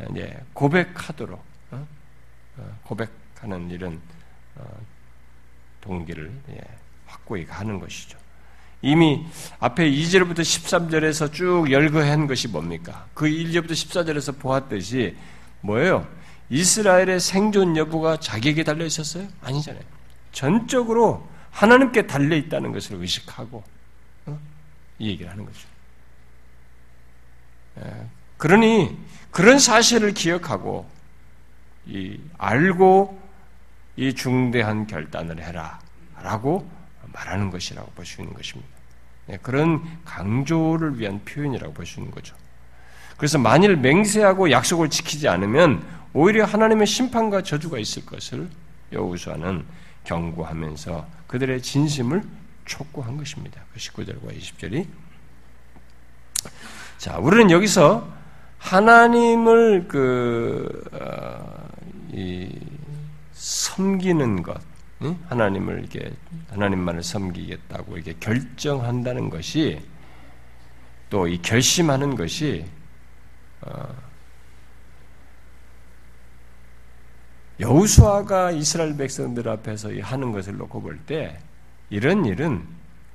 S1: 고백하도록 어? 어, 고백하는 이런 동기를 예, 확고히 가는 것이죠. 이미 앞에 2절부터 13절에서 쭉 열거한 것이 뭡니까? 그 1절부터 14절에서 보았듯이 뭐예요? 이스라엘의 생존 여부가 자기에게 달려 있었어요? 아니잖아요. 전적으로 하나님께 달려 있다는 것을 의식하고 어? 이 얘기를 하는 거죠. 예, 그러니 그런 사실을 기억하고 이 알고 이 중대한 결단을 해라라고 말하는 것이라고 볼 수 있는 것입니다. 예, 그런 강조를 위한 표현이라고 볼 수 있는 거죠. 그래서 만일 맹세하고 약속을 지키지 않으면 오히려 하나님의 심판과 저주가 있을 것을 여우수아는 경고하면서 그들의 진심을 촉구한 것입니다. 그 19절과 20절이. 자, 우리는 여기서 하나님을 그, 어, 이, 섬기는 것, 하나님을 이렇게, 하나님만을 섬기겠다고 이렇게 결정한다는 것이 또 이 결심하는 것이, 어, 여우수아가 이스라엘 백성들 앞에서 하는 것을 놓고 볼 때 이런 일은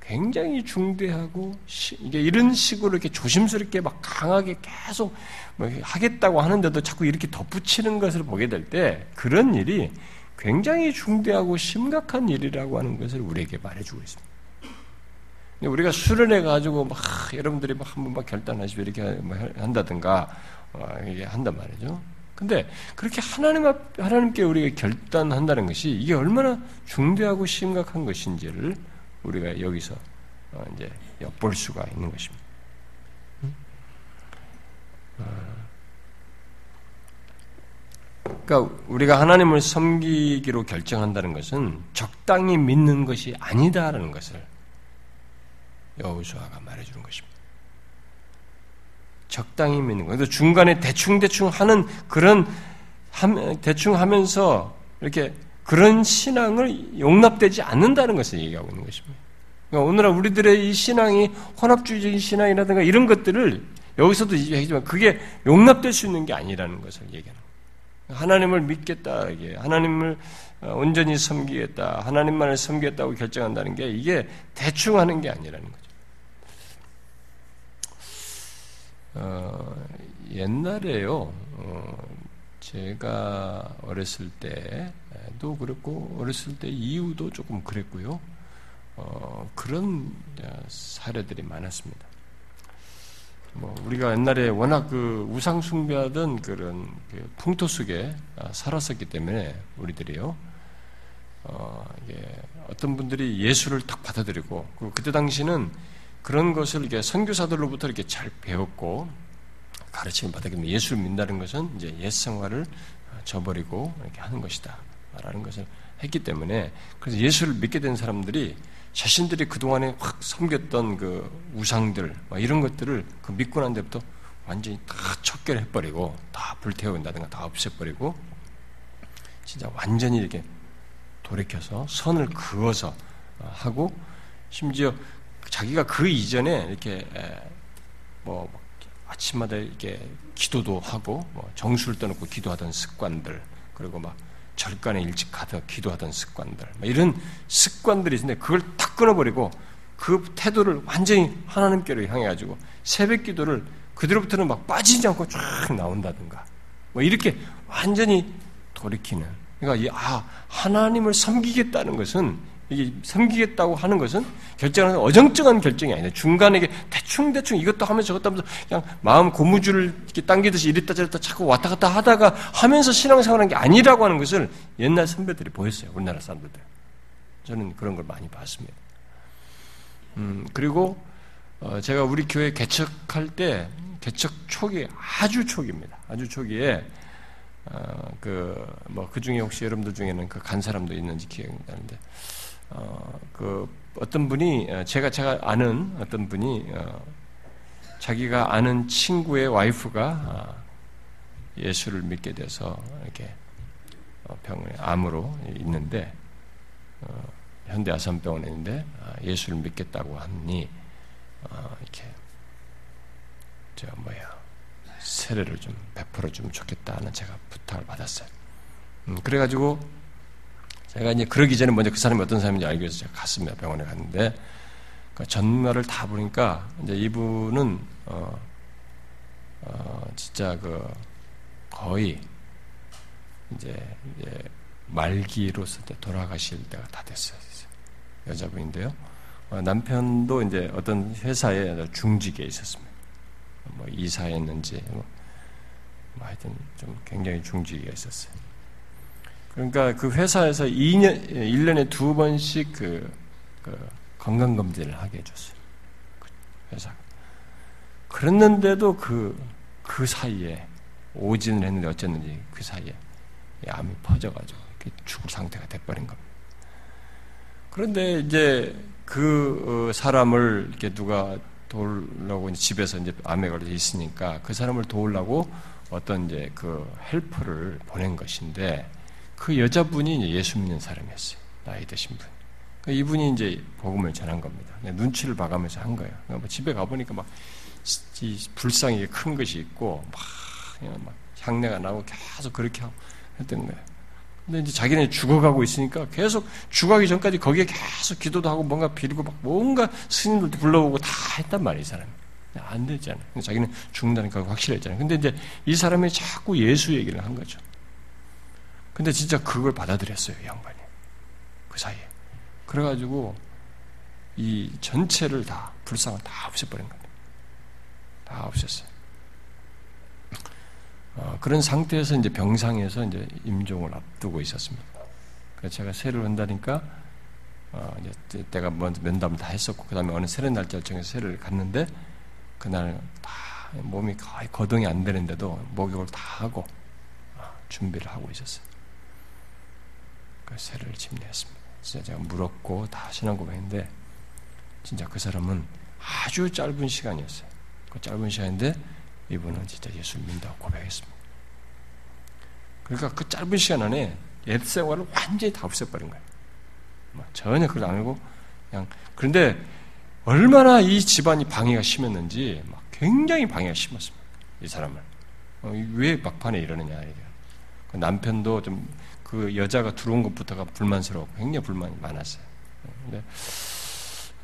S1: 굉장히 중대하고 이게 이런 식으로 이렇게 조심스럽게 막 강하게 계속 뭐 하겠다고 하는데도 자꾸 이렇게 덧붙이는 것을 보게 될 때 그런 일이 굉장히 중대하고 심각한 일이라고 하는 것을 우리에게 말해주고 있습니다. 우리가 수련해 가지고 막 여러분들이 막 한번 막 결단하시고 이렇게 뭐 한다든가 어, 이게 한단 말이죠. 근데 그렇게 하나님 앞 하나님께 우리가 결단한다는 것이 이게 얼마나 중대하고 심각한 것인지를 우리가 여기서 어, 이제 엿볼 수가 있는 것입니다. 어. 그러니까 우리가 하나님을 섬기기로 결정한다는 것은 적당히 믿는 것이 아니다라는 것을 여호수아가 말해주는 것입니다. 적당히 믿는 거. 중간에 대충 대충 하는 그런 대충 하면서 이렇게 그런 신앙을 용납되지 않는다는 것을 얘기하고 있는 것입니다. 그러니까 오늘날 우리들의 이 신앙이 혼합주의적인 신앙이라든가 이런 것들을 여기서도 얘기하지만 그게 용납될 수 있는 게 아니라는 것을 얘기하는. 하나님을 믿겠다, 이게 하나님을 어, 온전히 섬기겠다, 하나님만을 섬기겠다고 결정한다는 게 이게 대충 하는 게 아니라는 거죠. 어, 옛날에요, 어, 제가 어렸을 때도 그랬고, 어렸을 때 이후도 조금 그랬고요. 어, 그런 사례들이 많았습니다. 뭐 우리가 옛날에 워낙 그 우상 숭배하던 그런 그 풍토 속에 아, 살았었기 때문에 우리들이요. 어, 이게 어떤 분들이 예수를 딱 받아들이고 그때 당시는 그런 것을 이렇게 선교사들로부터 이렇게 잘 배웠고 가르침을 받았기 예수를 믿는다는 것은 이제 옛 생활을 저버리고 이렇게 하는 것이다라는 것을 했기 때문에 그래서 예수를 믿게 된 사람들이 자신들이 그동안에 확 섬겼던 그 우상들, 이런 것들을 그 믿고 난 데부터 완전히 다 척결해버리고, 다 불태운다든가 다 없애버리고, 진짜 완전히 이렇게 돌이켜서 선을 그어서 하고, 심지어 자기가 그 이전에 이렇게 뭐 아침마다 이렇게 기도도 하고, 뭐 정수를 떠놓고 기도하던 습관들, 그리고 막 절간에 일찍 가서 기도하던 습관들. 이런 습관들이 있는데 그걸 탁 끊어버리고 그 태도를 완전히 하나님께로 향해 가지고 새벽 기도를 그대로부터는 막 빠지지 않고 쫙 나온다든가. 뭐 이렇게 완전히 돌이키는. 그러니까 이아 하나님을 섬기겠다는 것은 이게 섬기겠다고 하는 것은 결정하는 어정쩡한 결정이 아니라 중간에 대충 대충 이것도 하면서 저것도 하면서 그냥 마음 고무줄을 이렇게 당기듯이 이랬다 저랬다 자꾸 왔다 갔다 하다가 하면서 신앙생활 하는 게 아니라고 하는 것을 옛날 선배들이 보였어요. 우리나라 사람들. 저는 그런 걸 많이 봤습니다. 음, 그리고 어, 제가 우리 교회 개척할 때 개척 초기 아주 초기입니다. 아주 초기에 어, 그 뭐 그 중에 혹시 여러분들 중에는 그 간 사람도 있는지 기억이 나는데 어, 그 어떤 분이 어, 제가 제가 아는 어떤 분이 어, 자기가 아는 친구의 와이프가 어, 예수를 믿게 돼서 이렇게 어, 병원에 암으로 있는데 어, 현대 아산병원에 있는데 아, 예수를 믿겠다고 하니 이렇게 저 뭐야 세례를 좀 베풀어 주면 좋겠다는 제가 부탁을 받았어요. 음, 그래가지고 제가 이제 그러기 전에 먼저 그 사람이 어떤 사람인지 알기 위해서 제가 갔습니다. 병원에 갔는데 그 전말을 다 보니까 이제 이분은 어, 어 진짜 그 거의 이제, 이제 말기로서 돌아가실 때가 다 됐어요. 여자분인데요. 어, 남편도 이제 어떤 회사에 중직에 있었습니다. 뭐 이사였는지 뭐, 뭐 하여튼 좀 굉장히 중직에 있었어요. 그러니까 그 회사에서 2년, 1년에 두 번씩 그, 그 건강검진을 하게 해줬어요. 그 회사. 그랬는데도 그, 그 사이에 오진을 했는데 어쨌는지 그 사이에 암이 퍼져가지고 죽을 상태가 돼버린 겁니다. 그런데 이제 그 어, 사람을 이렇게 누가 도우려고 집에서 이제 암에 걸려 있으니까 그 사람을 도우려고 어떤 이제 그 헬퍼를 보낸 것인데 그 여자분이 이제 예수 믿는 사람이었어요. 나이 드신 분. 그러니까 이분이 이제 복음을 전한 겁니다. 눈치를 봐가면서 한 거예요. 그러니까 뭐 집에 가보니까 막 불상이 큰 것이 있고 막, 막 향내가 나고 계속 그렇게 하고 했던 거예요. 근데 이제 자기는 죽어가고 있으니까 계속 죽어가기 전까지 거기에 계속 기도도 하고 뭔가 빌고 막 뭔가 스님들도 불러오고 다 했단 말이에요, 이 사람이. 안 됐잖아요. 자기는 죽는다는 거 확실했잖아요. 근데 이제 이 사람이 자꾸 예수 얘기를 한 거죠. 근데 진짜 그걸 받아들였어요, 이 양반이. 그 사이에. 그래가지고 이 전체를 다, 불상을 다 없애버린 겁니다. 다 없앴어요. 어, 그런 상태에서 이제 병상에서 이제 임종을 앞두고 있었습니다. 그래서 제가 세를 한다니까 어, 이제 때가 먼저 면담을 다 했었고 그 다음에 어느 세례 날짜를 정해서 세를 갔는데 그날 다 몸이 거의 거동이 안 되는데도 목욕을 다 하고 어, 준비를 하고 있었어요. 그 세를 침례했습니다. 진짜 제가 물었고 다 신앙 고백했는데 진짜 그 사람은 아주 짧은 시간이었어요. 그 짧은 시간인데 이분은 진짜 예수 믿는다고 고백했습니다. 그러니까 그 짧은 시간 안에 옛 생활을 완전히 다 없애버린 거예요. 뭐 전혀 그걸 안 하고 그냥 그런데 얼마나 이 집안이 방해가 심했는지 막 굉장히 방해가 심했습니다. 이 사람을 어, 왜 막판에 이러느냐 이게 그 남편도 좀 그 여자가 들어온 것부터가 불만스러웠고 굉장히 불만이 많았어요. 근데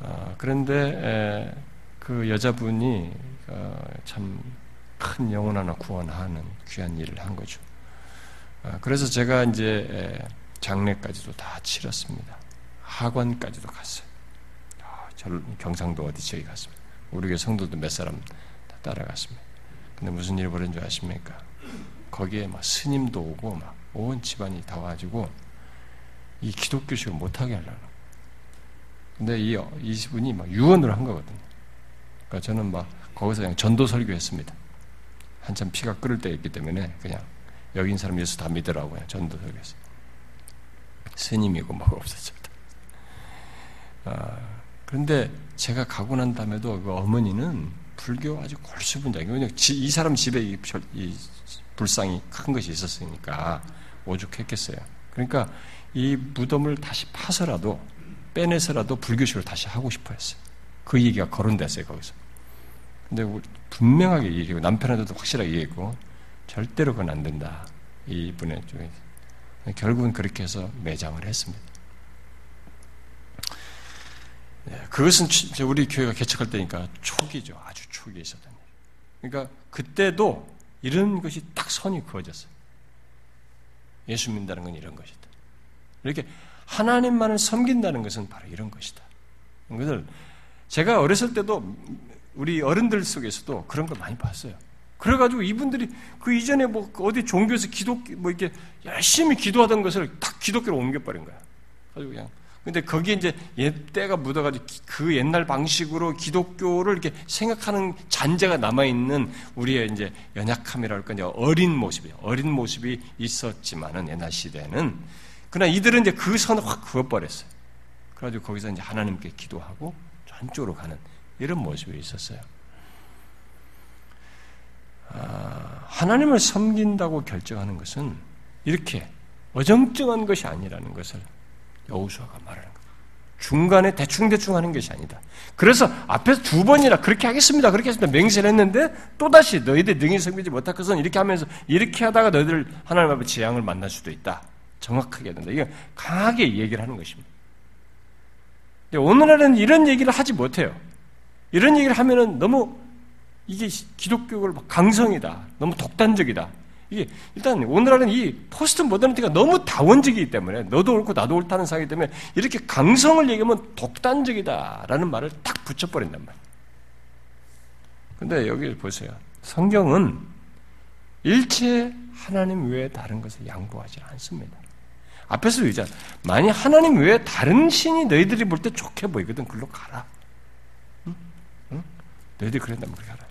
S1: 어, 그런데 에, 그 여자분이 어, 참큰 영혼 하나 구원하는 귀한 일을 한 거죠. 아, 그래서 제가 이제 장례까지도 다 치렀습니다. 학원까지도 갔어요. 아, 경상도 어디 지역에 갔습니다. 우리 교회 성도도 몇 사람 다 따라갔습니다. 근데 무슨 일이 벌어진 줄 아십니까? 거기에 막 스님도 오고 막 온 집안이 다 와가지고 이 기독교식을 못하게 하려고. 근데 이, 이분이 막 유언을 한 거거든요. 그러니까 저는 막 거기서 그냥 전도 설교했습니다. 한참 피가 끓을 때였기 때문에 그냥 여기 있는 사람 예수 다 믿으라고요. 전도석에서. 스님이고 막 없었죠. 아, 그런데 제가 가고 난 다음에도 그 어머니는 불교 아주 골수분자이 이 사람 집에 이, 이 불상이 큰 것이 있었으니까 오죽했겠어요. 그러니까 이 무덤을 다시 파서라도 빼내서라도 불교식을 다시 하고 싶어 했어요. 그 얘기가 거론됐어요, 거기서. 근데 분명하게 얘기하고 남편한테도 확실하게 얘기했고 절대로 그건 안 된다. 이분의 쪽에 결국은 그렇게 해서 매장을 했습니다. 네, 그것은 우리 교회가 개척할 때니까 초기죠. 아주 초기에 있었던 일. 그러니까 그때도 이런 것이 딱 선이 그어졌어요. 예수 믿는다는 건 이런 것이다. 이렇게 하나님만을 섬긴다는 것은 바로 이런 것이다. 이것을 제가 어렸을 때도 우리 어른들 속에서도 그런 걸 많이 봤어요. 그래가지고 이분들이 그 이전에 뭐 어디 종교에서 기독 뭐 이렇게 열심히 기도하던 것을 딱 기독교로 옮겨버린 거야. 아주 그냥. 근데 거기에 이제 옛때가 묻어가지고 그 옛날 방식으로 기독교를 이렇게 생각하는 잔재가 남아있는 우리의 이제 연약함이랄까 이제 어린 모습이 어린 모습이 있었지만은 옛날 시대는 그러나 이들은 이제 그 선을 확 그어버렸어요. 그래가지고 거기서 이제 하나님께 기도하고 전쪽으로 가는 이런 모습이 있었어요. 아, 하나님을 섬긴다고 결정하는 것은 이렇게 어정쩡한 것이 아니라는 것을 여우수아가 말하는 거예요. 중간에 대충대충 하는 것이 아니다. 그래서 앞에서 두 번이나 그렇게 하겠습니다. 그렇게 했습니다. 맹세를 했는데 또다시 너희들 능히 섬기지 못할 것은 이렇게 하면서 이렇게 하다가 너희들 하나님 앞에 재앙을 만날 수도 있다. 정확하게 해야 된다. 이게 강하게 얘기를 하는 것입니다. 오늘날은 이런 얘기를 하지 못해요. 이런 얘기를 하면은 너무 이게 기독교를 강성이다. 너무 독단적이다. 이게 일단 오늘날은 이 포스트 모더니티가 너무 다원적이기 때문에 너도 옳고 나도 옳다는 사기 때문에 이렇게 강성을 얘기하면 독단적이다라는 말을 딱 붙여버린단 말이에요. 근데 여기 보세요. 성경은 일체 하나님 외에 다른 것을 양보하지 않습니다. 앞에서 의자 만약 하나님 외에 다른 신이 너희들이 볼 때 좋게 보이거든 글로 가라. 너희들이 그랬다면 그렇게 하라.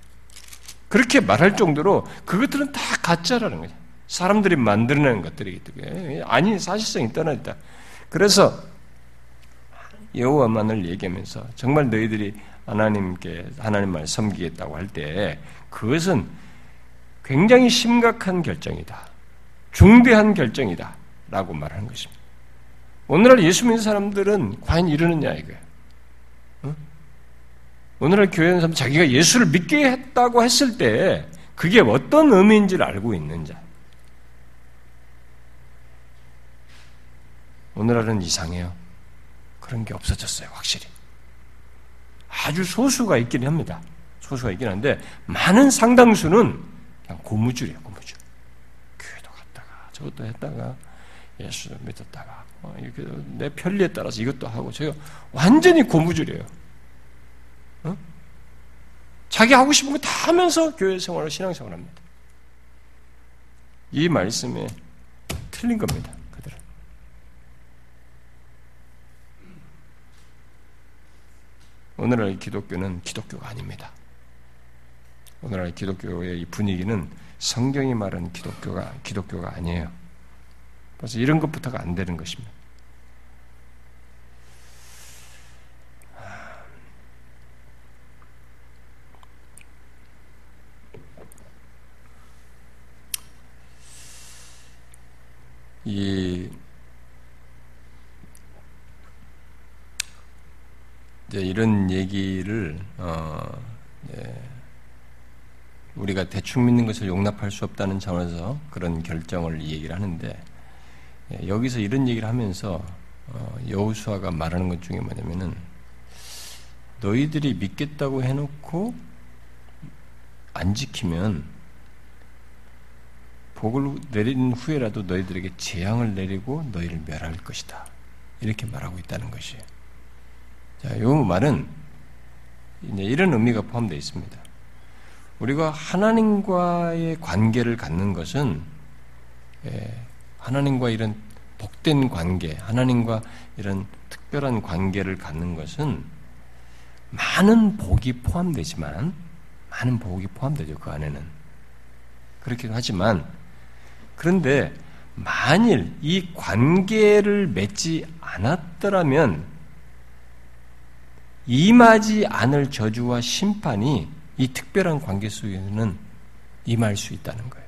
S1: 그렇게 말할 정도로 그것들은 다 가짜라는 거죠. 사람들이 만들어낸 것들이기 때문에 아니 사실성이 떠나있다. 그래서 여호와만을 얘기하면서 정말 너희들이 하나님께 하나님만 섬기겠다고 할 때 그것은 굉장히 심각한 결정이다. 중대한 결정이다라고 말하는 것입니다. 오늘날 예수 믿는 사람들은 과연 이러느냐 이거예요. 어? 오늘날 교회 는 사람 자기가 예수를 믿게 했다고 했을 때 그게 어떤 의미인지를 알고 있는 자. 오늘날은 이상해요. 그런 게 없어졌어요, 확실히. 아주 소수가 있긴 합니다. 소수가 있긴 한데, 많은 상당수는 그냥 고무줄이에요, 고무줄. 교회도 갔다가, 저것도 했다가, 예수 믿었다가, 어, 이렇게 내 편리에 따라서 이것도 하고, 제가 완전히 고무줄이에요. 어? 자기 하고 싶은 거 다 하면서 교회 생활을 신앙생활 합니다. 이 말씀에 틀린 겁니다. 그들은. 오늘날 기독교는 기독교가 아닙니다. 오늘날 기독교의 이 분위기는 성경이 말하는 기독교가 기독교가 아니에요. 그래서 이런 것부터가 안 되는 것입니다. 이 이제 이런 얘기를 어, 예, 우리가 대충 믿는 것을 용납할 수 없다는 차원에서 그런 결정을 얘기를 하는데 예, 여기서 이런 얘기를 하면서 어, 여호수아가 말하는 것 중에 뭐냐면은 너희들이 믿겠다고 해놓고 안 지키면 복을 내린 후에라도 너희들에게 재앙을 내리고 너희를 멸할 것이다. 이렇게 말하고 있다는 것이에요. 자, 이 말은 이제 이런 의미가 포함되어 있습니다. 우리가 하나님과의 관계를 갖는 것은 예, 하나님과 이런 복된 관계, 하나님과 이런 특별한 관계를 갖는 것은 많은 복이 포함되지만 많은 복이 포함되죠 그 안에는 그렇기도 하지만 그런데 만일 이 관계를 맺지 않았더라면 임하지 않을 저주와 심판이 이 특별한 관계 속에는 임할 수 있다는 거예요.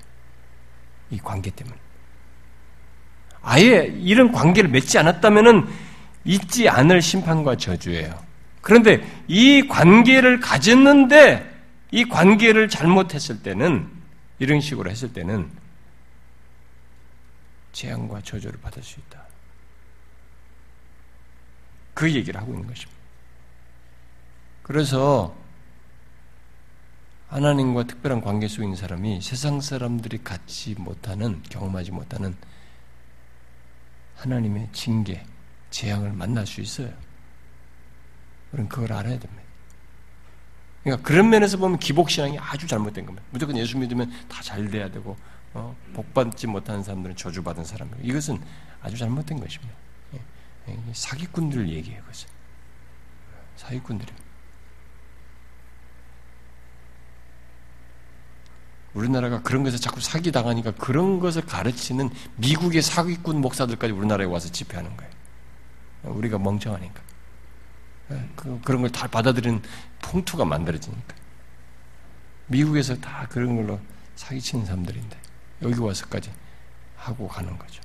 S1: 이 관계 때문에. 아예 이런 관계를 맺지 않았다면 있지 않을 심판과 저주예요. 그런데 이 관계를 가졌는데 이 관계를 잘못했을 때는 이런 식으로 했을 때는 재앙과 저주를 받을 수 있다. 그 얘기를 하고 있는 것입니다. 그래서 하나님과 특별한 관계 속에 있는 사람이 세상 사람들이 갖지 못하는, 경험하지 못하는 하나님의 징계, 재앙을 만날 수 있어요. 우리는 그걸 알아야 됩니다. 그러니까 그런 면에서 보면 기복신앙이 아주 잘못된 겁니다. 무조건 예수 믿으면 다 잘 돼야 되고, 어, 복받지 못하는 사람들은 저주받은 사람들. 이것은 아주 잘못된 것입니다. 예, 예, 사기꾼들을 얘기해요, 그것은. 사기꾼들이. 우리나라가 그런 것에 자꾸 사기 당하니까 그런 것을 가르치는 미국의 사기꾼 목사들까지 우리나라에 와서 집회하는 거예요. 우리가 멍청하니까. 예, 그, 그런 걸 다 받아들이는 풍토가 만들어지니까. 미국에서 다 그런 걸로 사기치는 사람들인데. 여기 와서까지 하고 가는 거죠.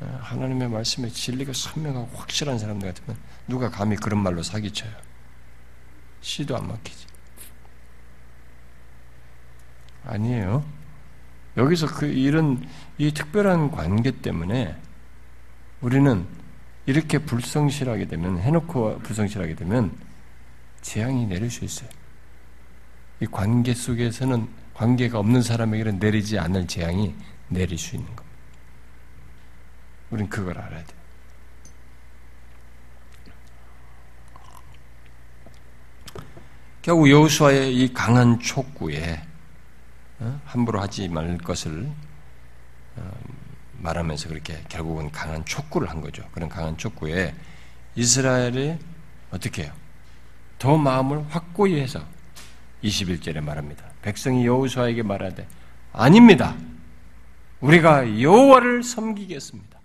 S1: 어, 하나님의 말씀에 진리가 선명하고 확실한 사람들 같으면 누가 감히 그런 말로 사기쳐요. 시도 안 막히지. 아니에요. 여기서 그 이런 이 특별한 관계 때문에 우리는 이렇게 불성실하게 되면 해놓고 불성실하게 되면 재앙이 내릴 수 있어요. 이 관계 속에서는 관계가 없는 사람에게는 내리지 않을 재앙이 내릴 수 있는 겁니다. 우리는 그걸 알아야 돼요. 결국 여호수아의 이 강한 촉구에 어? 함부로 하지 말 것을 어, 말하면서 그렇게 결국은 강한 촉구를 한 거죠. 그런 강한 촉구에 이스라엘이 어떻게 해요? 더 마음을 확고히 해서 21절에 말합니다. 백성이 여호수아에게 말하되 아닙니다. 우리가 여호와를 섬기겠습니다.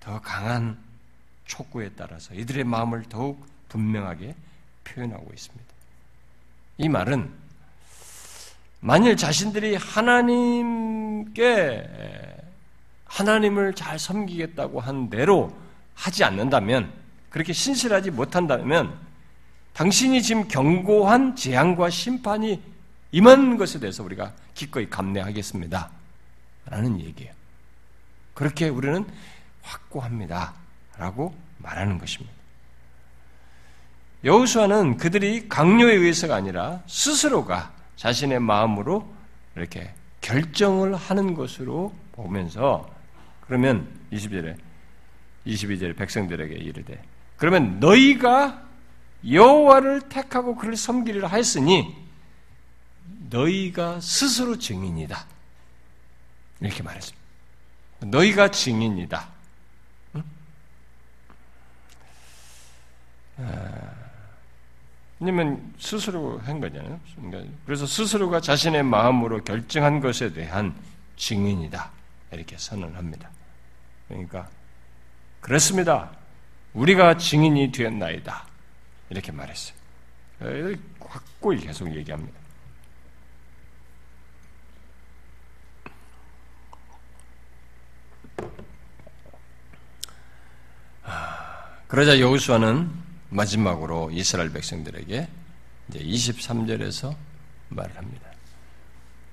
S1: 더 강한 촉구에 따라서 이들의 마음을 더욱 분명하게 표현하고 있습니다. 이 말은 만일 자신들이 하나님께 하나님을 잘 섬기겠다고 한 대로 하지 않는다면 그렇게 신실하지 못한다면 당신이 지금 경고한 재앙과 심판이 임한 것에 대해서 우리가 기꺼이 감내하겠습니다. 라는 얘기예요. 그렇게 우리는 확고합니다. 라고 말하는 것입니다. 여호수아는 그들이 강요에 의해서가 아니라 스스로가 자신의 마음으로 이렇게 결정을 하는 것으로 보면서 그러면 20절에 22절에 백성들에게 이르되 그러면 너희가 여호와를 택하고 그를 섬기리라 하였으니 너희가 스스로 증인이다. 이렇게 말했습니다. 너희가 증인이다. 응? 아, 왜냐면 스스로 한 거잖아요. 그러니까 그래서 스스로가 자신의 마음으로 결정한 것에 대한 증인이다. 이렇게 선언합니다. 그러니까 그렇습니다. 우리가 증인이 되었나이다. 이렇게 말했어요. 확고히 계속 얘기합니다. 그러자 여호수아는 마지막으로 이스라엘 백성들에게 이제 23절에서 말을 합니다.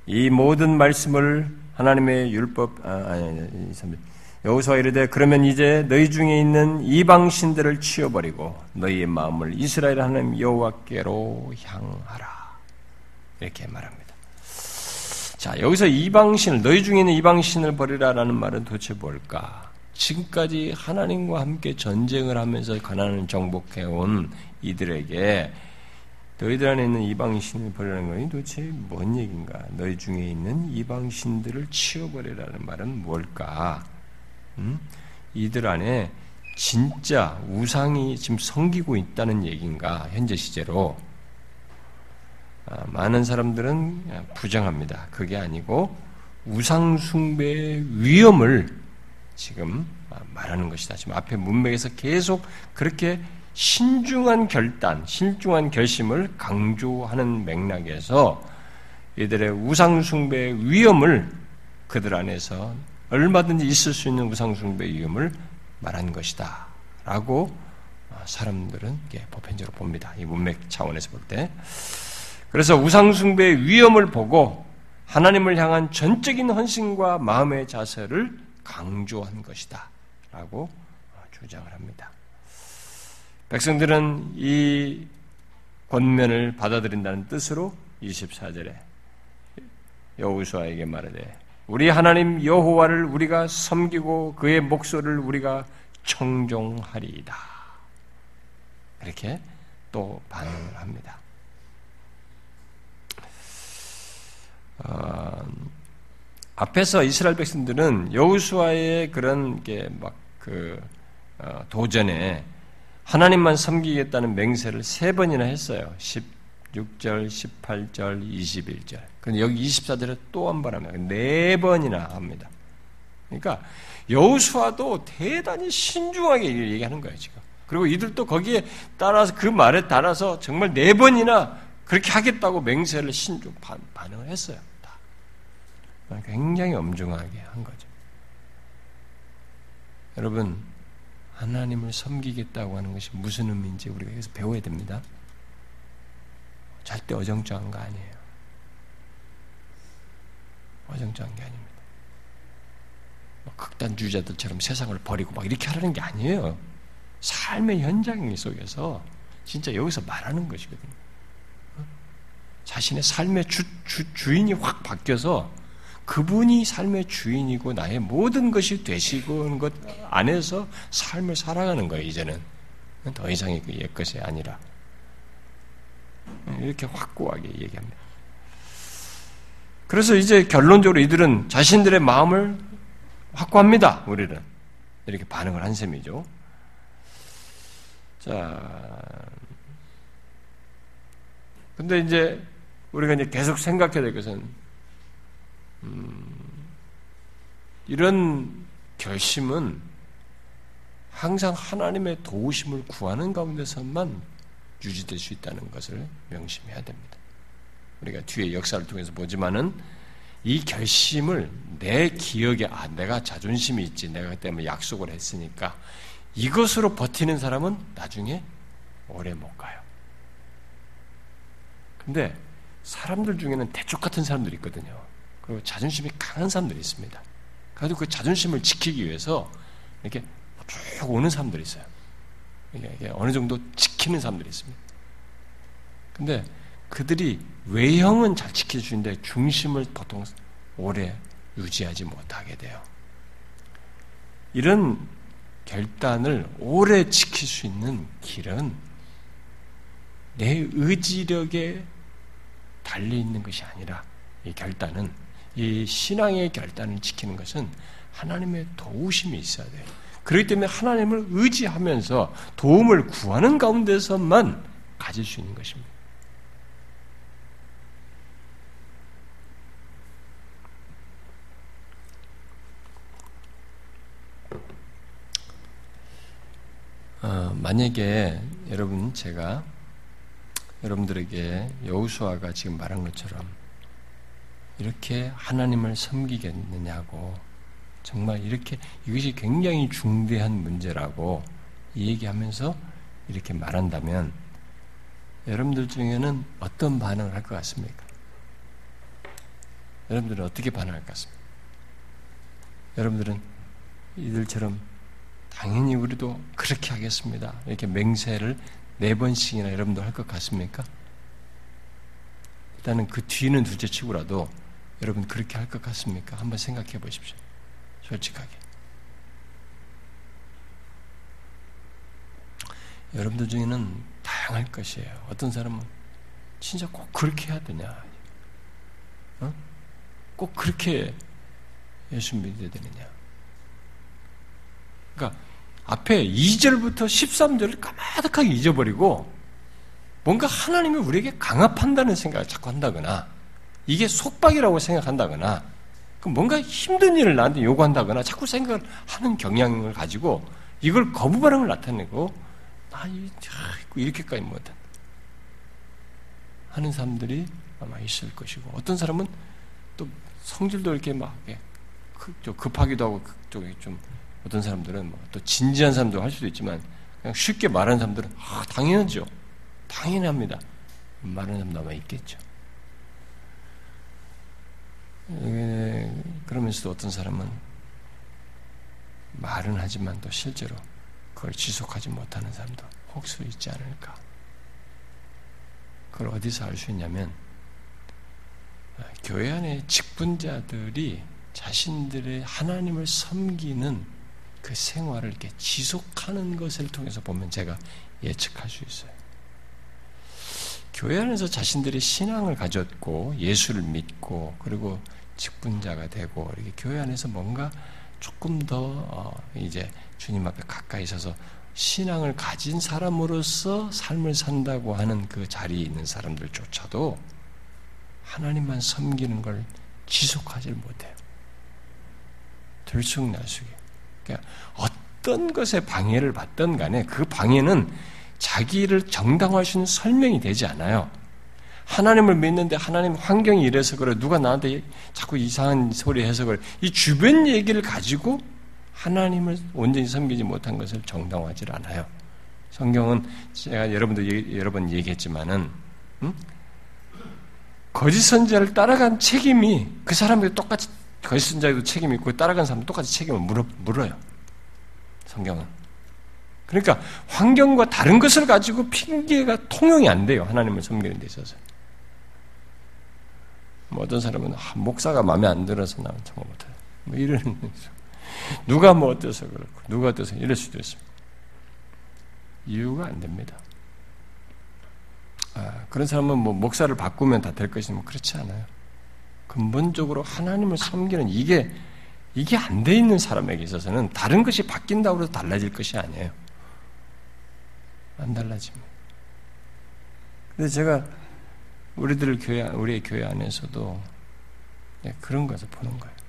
S1: 이 모든 말씀을 하나님의 율법 아, 아니 아니 23절 여호수아 이르되 그러면 이제 너희 중에 있는 이방 신들을 치워버리고 너희의 마음을 이스라엘 하나님 여호와께로 향하라 이렇게 말합니다. 자 여기서 이방 신을 너희 중에 있는 이방 신을 버리라라는 말은 도대체 뭘까? 지금까지 하나님과 함께 전쟁을 하면서 가난을 정복해 온 이들에게 너희들 안에 있는 이방신을 버리라는 것이 도대체 뭔 얘기인가? 너희 중에 있는 이방신들을 치워버리라는 말은 뭘까? 음? 이들 안에 진짜 우상이 지금 섬기고 있다는 얘기인가? 현재 시제로. 아, 많은 사람들은 부정합니다. 그게 아니고 우상 숭배의 위험을 지금 말하는 것이다. 지금 앞에 문맥에서 계속 그렇게 신중한 결단, 신중한 결심을 강조하는 맥락에서 이들의 우상숭배의 위험을 그들 안에서 얼마든지 있을 수 있는 우상숭배의 위험을 말한 것이다. 라고 사람들은 보편적으로 봅니다. 이 문맥 차원에서 볼 때. 그래서 우상숭배의 위험을 보고 하나님을 향한 전적인 헌신과 마음의 자세를 강조한 것이다. 라고 주장을 합니다. 백성들은 이 권면을 받아들인다는 뜻으로 24절에 여호수아에게 말하되 우리 하나님 여호와를 우리가 섬기고 그의 목소리를 우리가 청종하리이다. 이렇게 또 반응을 합니다. 어, 앞에서 이스라엘 백성들은 여우수아의 그런 게 막그 어, 도전에 하나님만 섬기겠다는 맹세를 세 번이나 했어요. 16절, 18절, 21절. 근데 여기 24절에 또 한 번 합니다. 네 번이나 합니다. 그러니까 여우수아도 대단히 신중하게 얘기하는 거예요, 지금. 그리고 이들도 거기에 따라서 그 말에 따라서 정말 네 번이나 그렇게 하겠다고 맹세를 신중 반응을 했어요. 굉장히 엄중하게 한 거죠. 여러분, 하나님을 섬기겠다고 하는 것이 무슨 의미인지 우리가 여기서 배워야 됩니다. 절대 어정쩡한 거 아니에요. 어정쩡한 게 아닙니다. 뭐 극단주의자들처럼 세상을 버리고 막 이렇게 하라는 게 아니에요. 삶의 현장 속에서 진짜 여기서 말하는 것이거든요. 어? 자신의 삶의 주, 주, 주인이 확 바뀌어서 그분이 삶의 주인이고 나의 모든 것이 되시고 것 안에서 삶을 살아가는 거예요, 이제는. 더 이상의 그 옛것이 아니라. 이렇게 확고하게 얘기합니다. 그래서 이제 결론적으로 이들은 자신들의 마음을 확고합니다, 우리는. 이렇게 반응을 한 셈이죠. 자. 근데 이제 우리가 이제 계속 생각해야 될 것은 음, 이런 결심은 항상 하나님의 도우심을 구하는 가운데서만 유지될 수 있다는 것을 명심해야 됩니다. 우리가 뒤에 역사를 통해서 보지만은 이 결심을 내 기억에 아 내가 자존심이 있지 내가 때문에 약속을 했으니까 이것으로 버티는 사람은 나중에 오래 못 가요. 근데 사람들 중에는 대쪽 같은 사람들이 있거든요. 그리고 자존심이 강한 사람들이 있습니다. 그래도 그 자존심을 지키기 위해서 이렇게 쭉 오는 사람들이 있어요. 어느 정도 지키는 사람들이 있습니다. 근데 그들이 외형은 잘 지켜주는데 중심을 보통 오래 유지하지 못하게 돼요. 이런 결단을 오래 지킬 수 있는 길은 내 의지력에 달려 있는 것이 아니라 이 결단은 이 신앙의 결단을 지키는 것은 하나님의 도우심이 있어야 돼요. 그렇기 때문에 하나님을 의지하면서 도움을 구하는 가운데서만 가질 수 있는 것입니다. 어, 만약에 여러분 제가 여러분들에게 여우수아가 지금 말한 것처럼 이렇게 하나님을 섬기겠느냐고 정말 이렇게 이것이 굉장히 중대한 문제라고 얘기하면서 이렇게 말한다면 여러분들 중에는 어떤 반응을 할 것 같습니까? 여러분들은 어떻게 반응할 것 같습니까? 여러분들은 이들처럼 당연히 우리도 그렇게 하겠습니다. 이렇게 맹세를 네 번씩이나 여러분도 할 것 같습니까? 일단은 그 뒤는 둘째 치고라도 여러분 그렇게 할 것 같습니까? 한번 생각해 보십시오. 솔직하게. 여러분들 중에는 다양할 것이에요. 어떤 사람은 진짜 꼭 그렇게 해야 되냐? 어? 꼭 그렇게 예수 믿어야 되느냐? 그러니까 앞에 2절부터 13절을 까마득하게 잊어버리고 뭔가 하나님이 우리에게 강압한다는 생각을 자꾸 한다거나 이게 속박이라고 생각한다거나 뭔가 힘든 일을 나한테 요구한다거나 자꾸 생각을 하는 경향을 가지고 이걸 거부 반응을 나타내고 나 이렇게까지 못한 하는 사람들이 아마 있을 것이고 어떤 사람은 또 성질도 이렇게 막 급하기도 하고 그쪽이 좀 어떤 사람들은 뭐또 진지한 사람도 할 수도 있지만 그냥 쉽게 말하는 사람들은 아, 당연하죠. 당연합니다. 말하는 사람도 아마 있겠죠. 그러면서도 어떤 사람은 말은 하지만 또 실제로 그걸 지속하지 못하는 사람도 혹시 있지 않을까. 그걸 어디서 알 수 있냐면 교회 안에 직분자들이 자신들의 하나님을 섬기는 그 생활을 이렇게 지속하는 것을 통해서 보면 제가 예측할 수 있어요. 교회 안에서 자신들이 신앙을 가졌고 예수를 믿고 그리고 직분자가 되고 이렇게 교회 안에서 뭔가 조금 더 어, 이제 주님 앞에 가까이 서서 신앙을 가진 사람으로서 삶을 산다고 하는 그 자리에 있는 사람들조차도 하나님만 섬기는 걸 지속하지 못해요. 들쑥날쑥해. 그러니까 어떤 것에 방해를 받던 간에 그 방해는 자기를 정당화할 수 있는 설명이 되지 않아요. 하나님을 믿는데 하나님 환경이 이래서 그래 누가 나한테 자꾸 이상한 소리 해석을 이 주변 얘기를 가지고 하나님을 온전히 섬기지 못한 것을 정당화하지 않아요. 성경은 제가 여러분도 여러 번 얘기했지만은 음? 거짓 선지자를 따라간 책임이 그 사람에게 똑같이 거짓 선자에도 책임이 있고 따라간 사람도 똑같이 책임을 물어, 물어요. 성경은. 그러니까 환경과 다른 것을 가지고 핑계가 통용이 안 돼요. 하나님을 섬기는 데 있어서. 뭐 어떤 사람은 아, 목사가 마음에 안 들어서 나는 정말 못해요. 뭐 이런 누가 뭐 어때서 그렇고 누가 어때서 이럴 수도 있습니다. 이유가 안 됩니다. 아, 그런 사람은 뭐 목사를 바꾸면 다 될 것이면 뭐 그렇지 않아요. 근본적으로 하나님을 섬기는 이게 이게 안 돼 있는 사람에게 있어서는 다른 것이 바뀐다고 해서 달라질 것이 아니에요. 안 달라집니다. 근데 제가 우리들 교회 우리의 교회 안에서도 네, 그런 것을 보는 거예요.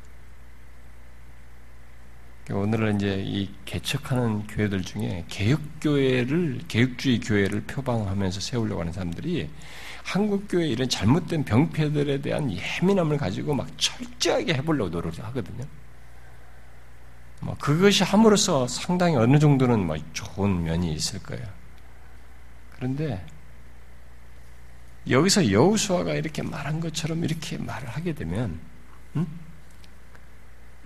S1: 오늘은 이제 이 개척하는 교회들 중에 개혁교회를, 개혁주의 교회를 표방하면서 세우려고 하는 사람들이 한국교회 이런 잘못된 병폐들에 대한 예민함을 가지고 막 철저하게 해보려고 노력을 하거든요. 뭐 그것이 함으로써 상당히 어느 정도는 뭐 좋은 면이 있을 거예요. 그런데 여기서 여우수아가 이렇게 말한 것처럼 이렇게 말을 하게 되면 음?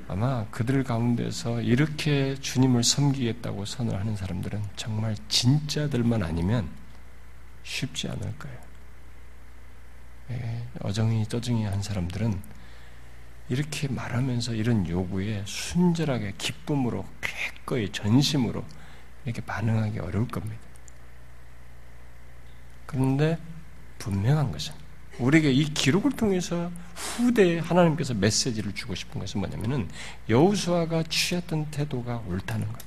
S1: 아마 그들 가운데서 이렇게 주님을 섬기겠다고 선을 하는 사람들은 정말 진짜들만 아니면 쉽지 않을 거예요. 예, 어정이 떠정이 한 사람들은 이렇게 말하면서 이런 요구에 순절하게 기쁨으로 쾌거의 전심으로 이렇게 반응하기 어려울 겁니다. 그런데 분명한 것은 우리에게 이 기록을 통해서 후대에 하나님께서 메시지를 주고 싶은 것은 뭐냐면은 여우수아가 취했던 태도가 옳다는 것.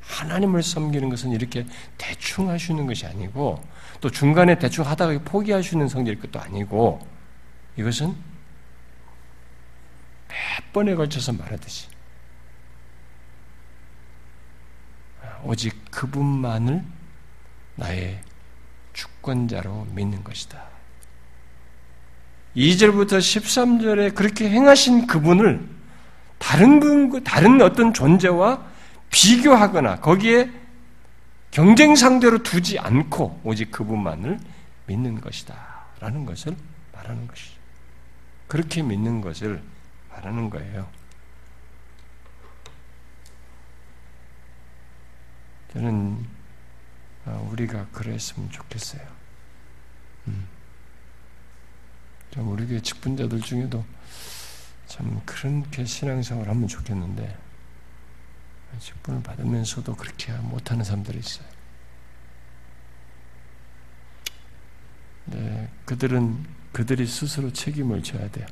S1: 하나님을 섬기는 것은 이렇게 대충 하시는 것이 아니고 또 중간에 대충 하다가 포기하시는 성질일 것도 아니고 이것은 몇 번에 걸쳐서 말하듯이 오직 그분만을 나의 주권자로 믿는 것이다. 2절부터 13절에 그렇게 행하신 그분을 다른 분, 다른 어떤 존재와 비교하거나 거기에 경쟁 상대로 두지 않고 오직 그분만을 믿는 것이다. 라는 것을 말하는 것이죠. 그렇게 믿는 것을 말하는 거예요. 저는 아, 우리가 그랬으면 좋겠어요. 음. 참 우리 교회 직분자들 중에도 참 그렇게 신앙생활 하면 좋겠는데 직분을 받으면서도 그렇게 못하는 사람들이 있어요. 네, 그들은 그들이 스스로 책임을 져야 돼요.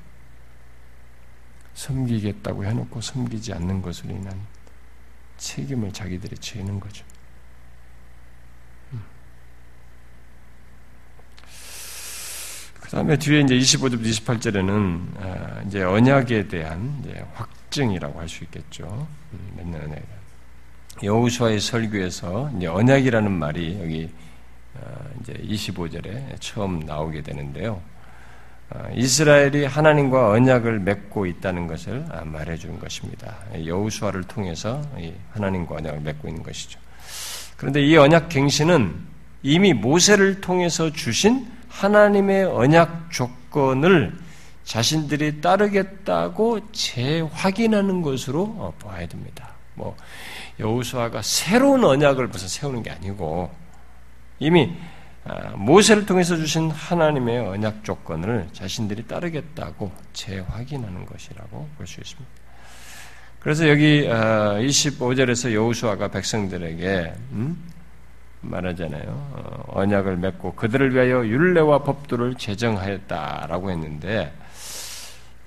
S1: 섬기겠다고 해놓고 섬기지 않는 것으로 인한 책임을 자기들이 지는 거죠. 그 다음에 뒤에 이제 25절부터 28절에는 아, 이제 언약에 대한 이제 확증이라고 할 수 있겠죠. 음, 맺는 언약. 여우수아의 설교에서 이제 언약이라는 말이 여기 아, 이제 25절에 처음 나오게 되는데요. 아, 이스라엘이 하나님과 언약을 맺고 있다는 것을 말해 준 것입니다. 여우수아를 통해서 하나님과 언약을 맺고 있는 것이죠. 그런데 이 언약 갱신은 이미 모세를 통해서 주신 하나님의 언약 조건을 자신들이 따르겠다고 재확인하는 것으로 어, 봐야 됩니다. 뭐 여호수아가 새로운 언약을 무슨 세우는 게 아니고 이미 아, 모세를 통해서 주신 하나님의 언약 조건을 자신들이 따르겠다고 재확인하는 것이라고 볼 수 있습니다. 그래서 여기 25절에서 아, 여호수아가 백성들에게 음? 말하잖아요. 어, 언약을 맺고 그들을 위하여 율례와 법도를 제정하였다라고 했는데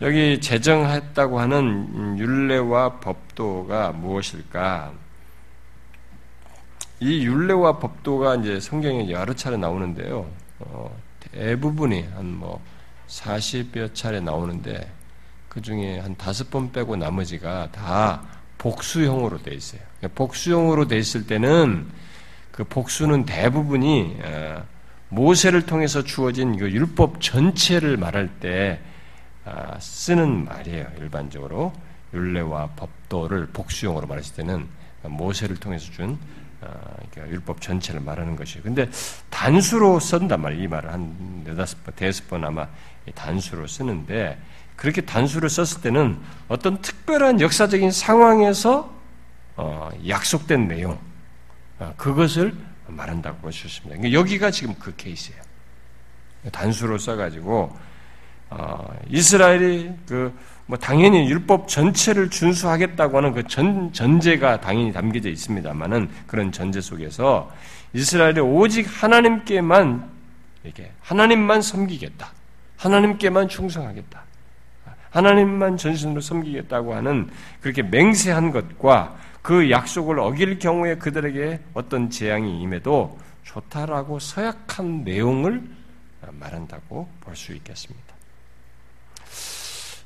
S1: 여기 제정했다고 하는 율례와 법도가 무엇일까? 이 율례와 법도가 이제 성경에 여러 차례 나오는데요. 어, 대부분이 한 뭐 40여 차례 나오는데 그 중에 한 다섯 번 빼고 나머지가 다 복수형으로 돼 있어요. 복수형으로 돼 있을 때는 그 복수는 대부분이 어, 모세를 통해서 주어진 그 율법 전체를 말할 때 아, 쓰는 말이에요. 일반적으로 율례와 법도를 복수용으로 말했을 때는 모세를 통해서 준 어, 그러니까 율법 전체를 말하는 것이에요. 근데 단수로 쓴단 말이에요. 이 말을 한 네다섯 번, 대여섯 번 아마 단수로 쓰는데 그렇게 단수를 썼을 때는 어떤 특별한 역사적인 상황에서 어, 약속된 내용, 어, 그것을 말한다고 볼 수 있습니다. 그러니까 여기가 지금 그 케이스예요. 단수로 써가지고 어, 이스라엘이 그 뭐 당연히 율법 전체를 준수하겠다고 하는 그 전, 전제가 당연히 담겨져 있습니다만은 그런 전제 속에서 이스라엘이 오직 하나님께만 이렇게 하나님만 섬기겠다. 하나님께만 충성하겠다. 하나님만 전신으로 섬기겠다고 하는 그렇게 맹세한 것과 그 약속을 어길 경우에 그들에게 어떤 재앙이 임해도 좋다라고 서약한 내용을 말한다고 볼 수 있겠습니다.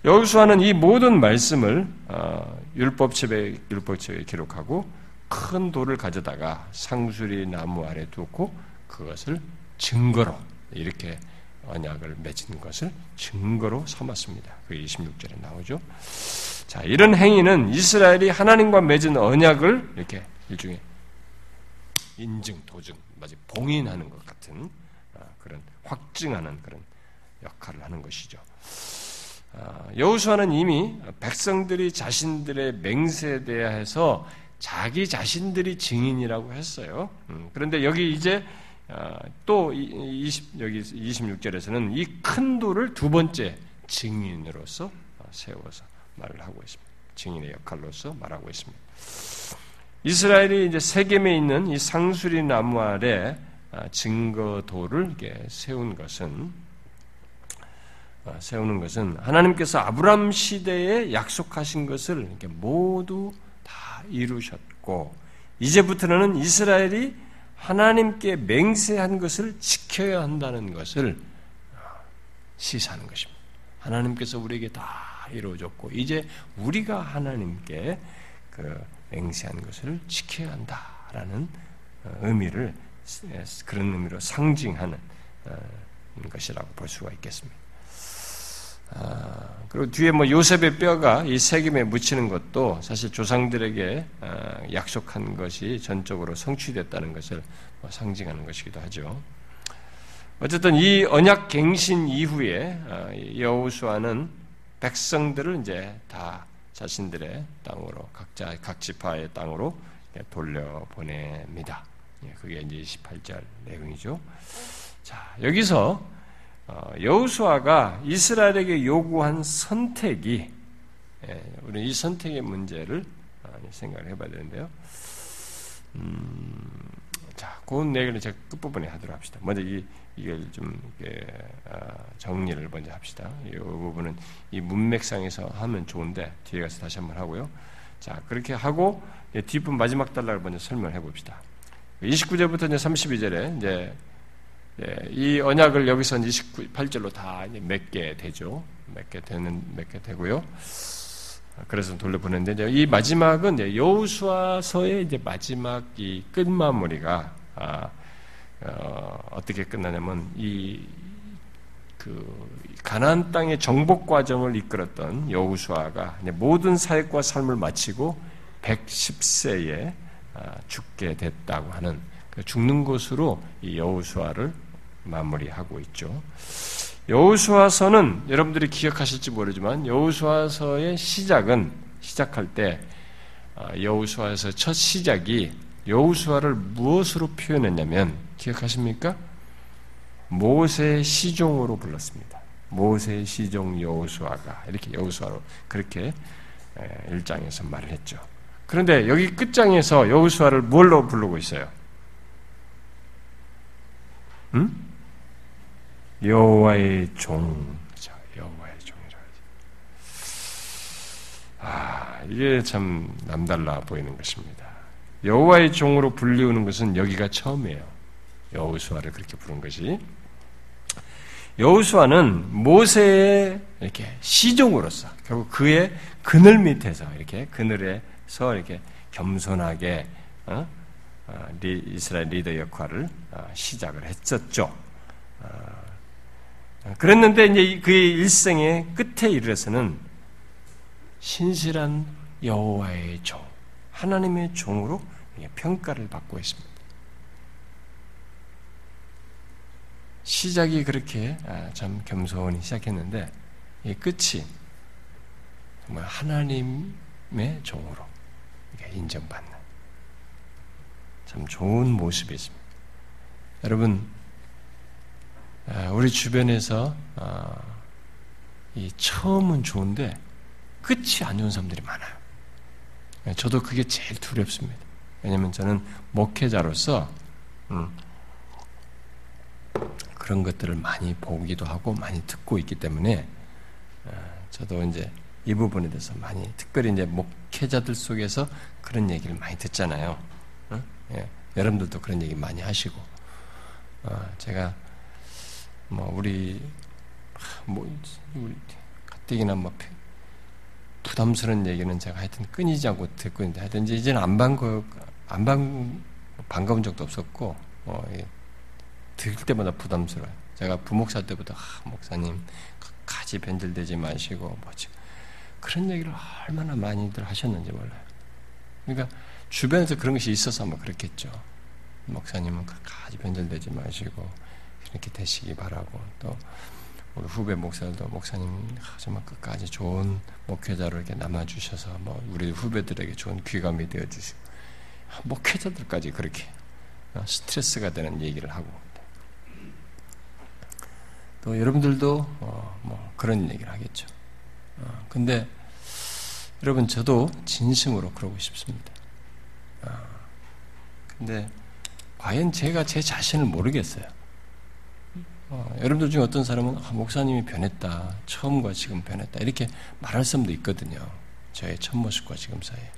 S1: 여호수아는 이 모든 말씀을 어, 율법책에 율법책에 기록하고 큰 돌을 가져다가 상수리 나무 아래 두고 그것을 증거로 이렇게 언약을 맺은 것을 증거로 삼았습니다. 그 26절에 나오죠. 자, 이런 행위는 이스라엘이 하나님과 맺은 언약을 이렇게 일종의 인증, 도증, 마치 봉인하는 것 같은 아, 그런 확증하는 그런 역할을 하는 것이죠. 아, 여호수아는 이미 백성들이 자신들의 맹세에 대해서 자기 자신들이 증인이라고 했어요. 음, 그런데 여기 이제 아, 또 20, 여기 26절에서는 이 큰 돌을 두 번째 증인으로서 세워서 말을 하고 있습니다. 증인의 역할로서 말하고 있습니다. 이스라엘이 이제 세겜에 있는 이 상수리 나무 아래 아, 증거도를 세운 것은 아, 세우는 것은 하나님께서 아브람 시대에 약속하신 것을 모두 다 이루셨고 이제부터는 이스라엘이 하나님께 맹세한 것을 지켜야 한다는 것을 아, 시사하는 것입니다. 하나님께서 우리에게 다 이루어졌고 이제 우리가 하나님께 그 맹세한 것을 지켜야 한다라는 어, 의미를 그런 의미로 상징하는 어, 것이라고 볼 수가 있겠습니다. 아, 그리고 뒤에 뭐 요셉의 뼈가 이 세금에 묻히는 것도 사실 조상들에게 아, 약속한 것이 전적으로 성취됐다는 것을 뭐 상징하는 것이기도 하죠. 어쨌든 이 언약 갱신 이후에 아, 여호수아는 백성들을 이제 다 자신들의 땅으로 각자 각 지파의 땅으로 돌려 보냅니다. 예, 그게 이제 28절 내용이죠. 자 여기서 어, 여우수아가 이스라엘에게 요구한 선택이 예, 우리 이 선택의 문제를 생각을 해봐야 되는데요. 음, 자, 그 내용을 제가 끝부분에 하도록 합시다. 먼저 이 이걸 좀 아, 정리를 먼저 합시다. 이 부분은 이 문맥상에서 하면 좋은데 뒤에 가서 다시 한번 하고요. 자, 그렇게 하고 뒷부 마지막 단락을 먼저 설명해 봅시다. 29절부터 이제 32절에 이제 이 언약을 여기서 28절로 다 맺게 되죠. 맺게 되는 맺게 되고요. 그래서 돌려보냈는데 이 마지막은 여우수아서의 이제 마지막 이 끝마무리가 아, 어, 떻게 끝나냐면 이 그 가나안 땅의 정복 과정을 이끌었던 여우수아가 모든 사역과 삶을 마치고 110세에 아, 죽게 됐다고 하는 그 죽는 곳으로 이 여우수아를 마무리하고 있죠. 여우수아서는 여러분들이 기억하실지 모르지만 여우수아서의 시작은 시작할 때 아, 여우수아에서 첫 시작이 여우수아를 무엇으로 표현했냐면 기억하십니까? 모세 시종으로 불렀습니다. 모세 시종 여우수아가 이렇게 여우수아로 그렇게 1장에서 말을 했죠. 그런데 여기 끝장에서 여우수아를 뭘로 부르고 있어요? 음? 여호와의 종, 여호와의 종이라 아, 이게 참 남달라 보이는 것입니다. 여호와의 종으로 불리우는 것은 여기가 처음이에요. 여호수아를 그렇게 부른 것이. 여호수아는 모세의 이렇게 시종으로서 결국 그의 그늘 밑에서 이렇게 그늘에서 이렇게 겸손하게 어? 어, 이스라엘 리더 역할을 어, 시작을 했었죠. 그랬는데 이제 그의 일생의 끝에 이르러서는 신실한 여호와의 종, 하나님의 종으로 평가를 받고 있습니다. 시작이 그렇게 아, 참 겸손히 시작했는데 이 끝이 정말 하나님의 종으로 인정받는 참 좋은 모습이 있습니다. 여러분 아, 우리 주변에서 아, 이 처음은 좋은데 끝이 안 좋은 사람들이 많아요. 저도 그게 제일 두렵습니다. 왜냐하면 저는 목회자로서 음, 그런 것들을 많이 보기도 하고 많이 듣고 있기 때문에 아, 저도 이제 이 부분에 대해서 많이 특별히 이제 목회자들 속에서 그런 얘기를 많이 듣잖아요. 예, 여러분들도 그런 얘기 많이 하시고 제가 뭐 우리 뭐 우리 가뜩이나 뭐 부담스러운 얘기는 제가 하여튼 끊이지 않고 듣고 있는데 하여튼 이제는 안 반가, 안 반, 반가운 적도 없었고, 어, 예. 들을 때마다 부담스러워요. 제가 부목사 때부터, 아, 목사님, 가지 변질되지 마시고, 뭐지. 그런 얘기를 얼마나 많이들 하셨는지 몰라요. 그러니까 주변에서 그런 것이 있어서 아마 그렇겠죠. 목사님은 가지 변질되지 마시고, 이렇게 되시기 바라고, 또, 우리 후배 목사들도 목사님 정말 끝까지 좋은 목회자로 이렇게 남아주셔서 뭐 우리 후배들에게 좋은 귀감이 되어주시고 목회자들까지 그렇게 어, 스트레스가 되는 얘기를 하고 또 여러분들도 어 뭐 그런 얘기를 하겠죠. 어 근데 여러분 저도 진심으로 그러고 싶습니다. 어 근데 과연 제가 제 자신을 모르겠어요. 어, 여러분들 중에 어떤 사람은 아, 목사님이 변했다. 처음과 지금 변했다. 이렇게 말할 사람도 있거든요. 저의 첫 모습과 지금 사이에.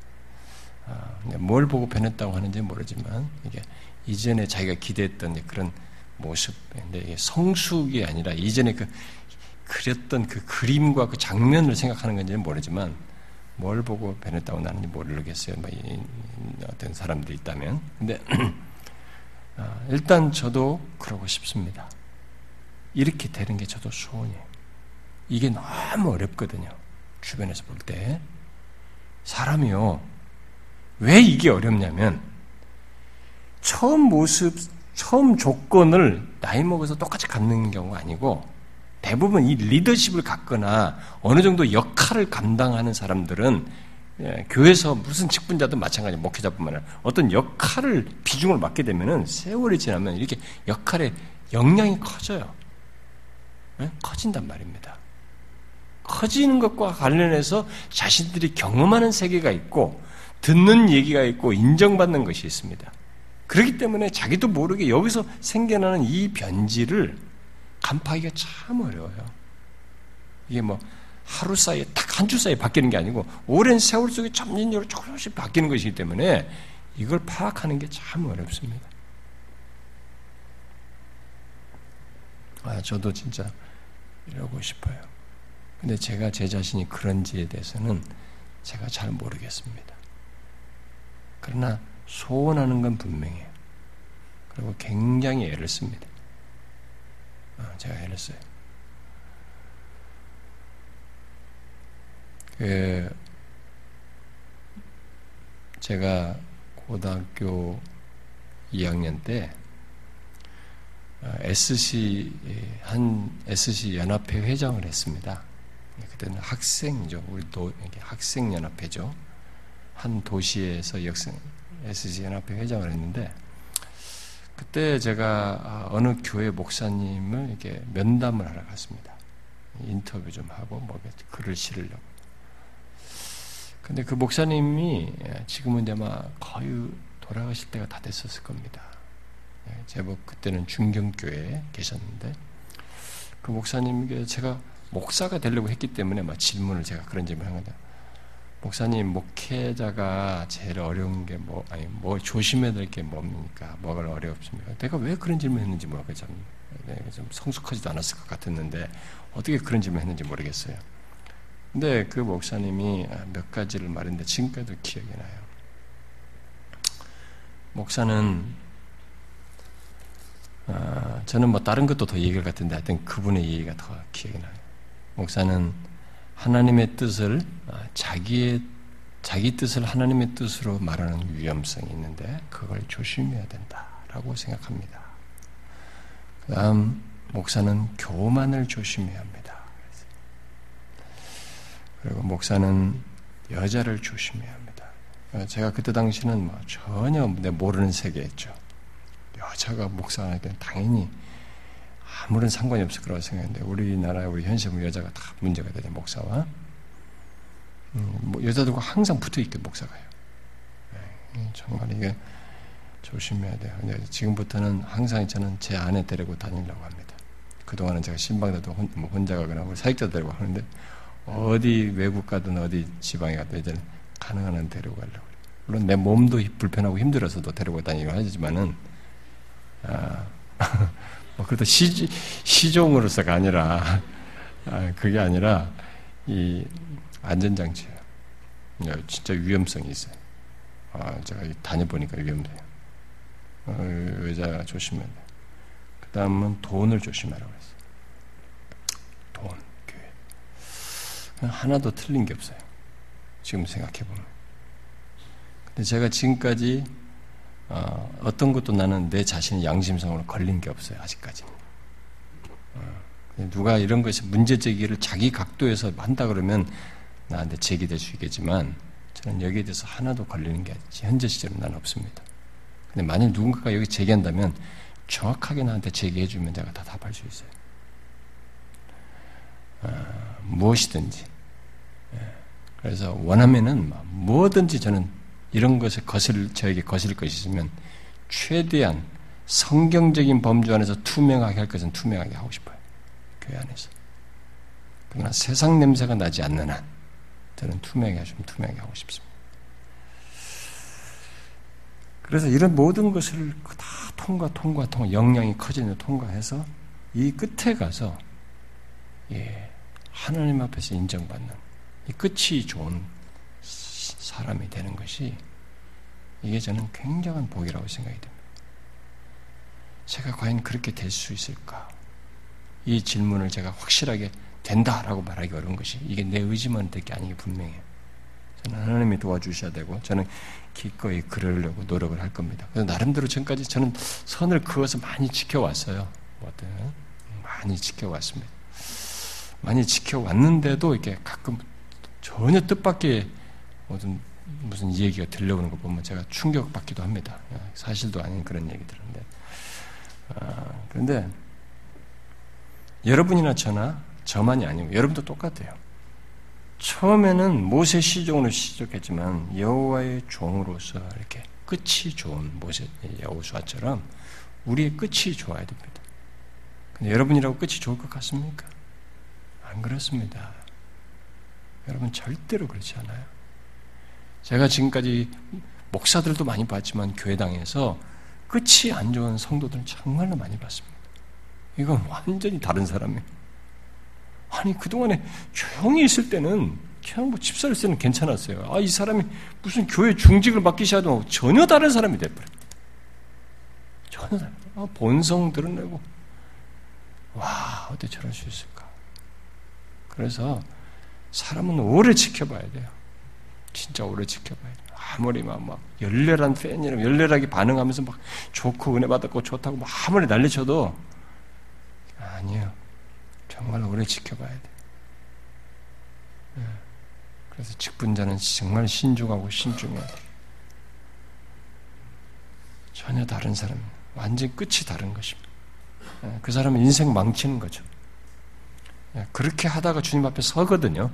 S1: 아, 뭘 보고 변했다고 하는지 모르지만 이게 이전에 자기가 기대했던 그런 모습, 근데 이게 성숙이 아니라 이전에 그 그렸던 그 그림과 그 장면을 생각하는 건지는 모르지만 뭘 보고 변했다고 나는지 모르겠어요. 뭐 어떤 사람들이 있다면. 근데 아, 일단 저도 그러고 싶습니다. 이렇게 되는 게 저도 소원이에요. 이게 너무 어렵거든요. 주변에서 볼 때. 사람이요. 왜 이게 어렵냐면, 처음 모습, 처음 조건을 나이 먹어서 똑같이 갖는 경우가 아니고, 대부분 이 리더십을 갖거나 어느 정도 역할을 감당하는 사람들은 예, 교회에서 무슨 직분자든 마찬가지 목회자뿐만 아니라 어떤 역할을 비중을 맡게 되면은 세월이 지나면 이렇게 역할의 역량이 커져요. 네? 커진단 말입니다. 커지는 것과 관련해서 자신들이 경험하는 세계가 있고 듣는 얘기가 있고 인정받는 것이 있습니다. 그렇기 때문에 자기도 모르게 여기서 생겨나는 이 변질을 간파하기가 참 어려워요. 이게 뭐 하루 사이에 딱 한 주 사이에 바뀌는 게 아니고 오랜 세월 속에 점진적으로 조금씩 바뀌는 것이기 때문에 이걸 파악하는 게 참 어렵습니다. 아, 저도 진짜 이러고 싶어요. 근데 제가 제 자신이 그런지에 대해서는 제가 잘 모르겠습니다. 그러나 소원하는 건 분명해요. 그리고 굉장히 애를 씁니다. 어, 제가 애를 써요. 그 제가 고등학교 2학년 때 SC 한 SC 연합회 회장을 했습니다. 그때는 학생이죠. 우리 도 학생 연합회죠. 한 도시에서 역생 SC 연합회 회장을 했는데 그때 제가 아, 어느 교회 목사님을 이렇게 면담을 하러 갔습니다. 인터뷰 좀 하고 뭐 글을 실으려고. 근데 그 목사님이 지금은 이제 막 거의 돌아가실 때가 다 됐었을 겁니다. 예, 제법 그때는 중경교회에 계셨는데 그 목사님께 제가 목사가 되려고 했기 때문에 막 질문을 제가 그런 질문을 한 거다. 목사님 목회자가 제일 어려운 게 뭐 아니 뭐 조심해야 될 게 뭡니까? 뭐가 어렵습니까? 내가 왜 그런 질문했는지 모르겠죠. 좀 성숙하지도 않았을 것 같았는데 어떻게 그런 질문했는지 모르겠어요. 근데 그 목사님이 몇 가지를 말했는데 지금까지도 기억이 나요. 목사는 어, 저는 뭐 다른 것도 더 얘기할 것 같은데 하여튼 그분의 얘기가 더 기억이 나요. 목사는 하나님의 뜻을 어, 자기의 자기 뜻을 하나님의 뜻으로 말하는 위험성이 있는데 그걸 조심해야 된다라고 생각합니다. 그다음 목사는 교만을 조심해야 합니다. 그리고 목사는 여자를 조심해야 합니다. 제가 그때 당시는 뭐 전혀 내 모르는 세계였죠. 여자가 목사하기엔 당연히 아무런 상관이 없을 거라고 생각했는데 우리나라 우리 현실은 여자가 다 문제가 되죠 목사와 음, 뭐 여자들과 항상 붙어 있게 목사가요. 네, 정말 이게 조심해야 돼요. 근데 지금부터는 항상 저는 제 아내 데리고 다니려고 합니다. 그동안은 제가 신방에도 뭐 혼자 가거나 우리 사역자 데리고 하는데 어디 외국 가든 어디 지방에 가든 이제는 가능한 한 데리고 가려고 물론 내 몸도 불편하고 힘들어서도 데리고 다니고 하지만은 아, 뭐 그래도 시, 시종으로서가 아니라 아, 그게 아니라 이 안전장치예요. 네, 진짜 위험성이 있어요. 아, 제가 다녀보니까 위험해요. 어, 의자 조심해야 돼요. 그 다음은 돈을 조심하라고 했어요. 돈, 교회. 하나도 틀린 게 없어요. 지금 생각해보면. 근데 제가 지금까지 어, 떤 것도 나는 내 자신의 양심성으로 걸린 게 없어요. 아직까지는. 어, 누가 이런 것이 문제 제기를 자기 각도에서 한다 그러면 나한테 제기될 수 있겠지만 저는 여기에 대해서 하나도 걸리는 게 현재 시절은 난 없습니다. 근데 만약 누군가가 여기 제기한다면 정확하게 나한테 제기해주면 내가 다 답할 수 있어요. 어, 무엇이든지. 예. 그래서 원하면은 뭐든지 저는 이런 것에 거슬, 저에게 거슬 것이 있으면 최대한 성경적인 범주 안에서 투명하게 할 것은 투명하게 하고 싶어요. 교회 안에서. 그러나 세상 냄새가 나지 않는 한 저는 투명하게 좀 투명하게 하고 싶습니다. 그래서 이런 모든 것을 다 통과, 통과, 통과, 역량이 커지는 통과해서 이 끝에 가서 예, 하나님 앞에서 인정받는 이 끝이 좋은 사람이 되는 것이 이게 저는 굉장한 복이라고 생각이 됩니다. 제가 과연 그렇게 될 수 있을까? 이 질문을 제가 확실하게 된다라고 말하기 어려운 것이 이게 내 의지만 될 게 아니기 분명해요. 저는 하나님이 도와주셔야 되고 저는 기꺼이 그러려고 노력을 할 겁니다. 그래서 나름대로 전까지 저는 선을 그어서 많이 지켜왔어요. 뭐든 많이 지켜왔습니다. 많이 지켜왔는데도 이렇게 가끔 전혀 뜻밖의 무슨 무슨 얘기가 들려오는 거 보면 제가 충격받기도 합니다. 사실도 아닌 그런 얘기들인데. 아, 그런데 여러분이나 저나 저만이 아니고 여러분도 똑같아요. 처음에는 모세 시종으로 시작했지만 여호와의 종으로서 이렇게 끝이 좋은 모세 여호수아처럼 우리의 끝이 좋아야 됩니다. 근데 여러분이라고 끝이 좋을 것 같습니까? 안 그렇습니다. 여러분 절대로 그렇지 않아요. 제가 지금까지 목사들도 많이 봤지만 교회당에서 끝이 안 좋은 성도들은 정말로 많이 봤습니다. 이건 완전히 다른 사람이에요. 아니, 그동안에 조용히 있을 때는 그냥 뭐 집사를 때는 괜찮았어요. 아, 이 사람이 무슨 교회 중직을 맡기 시작하도 전혀 다른 사람이 돼버려. 전혀 다른. 아, 본성 드러내고. 와, 어떻게 저럴 수 있을까? 그래서 사람은 오래 지켜봐야 돼요. 진짜 오래 지켜봐야 돼요. 아무리 막, 막 열렬한 팬이라면 열렬하게 반응하면서 막 좋고 은혜 받았고 좋다고 막 아무리 난리쳐도 아니에요. 정말 오래 지켜봐야 돼. 예. 그래서 직분자는 정말 신중하고 신중해야 돼. 전혀 다른 사람, 완전 끝이 다른 것입니다. 예. 그 사람은 인생 망치는 거죠. 예. 그렇게 하다가 주님 앞에 서거든요.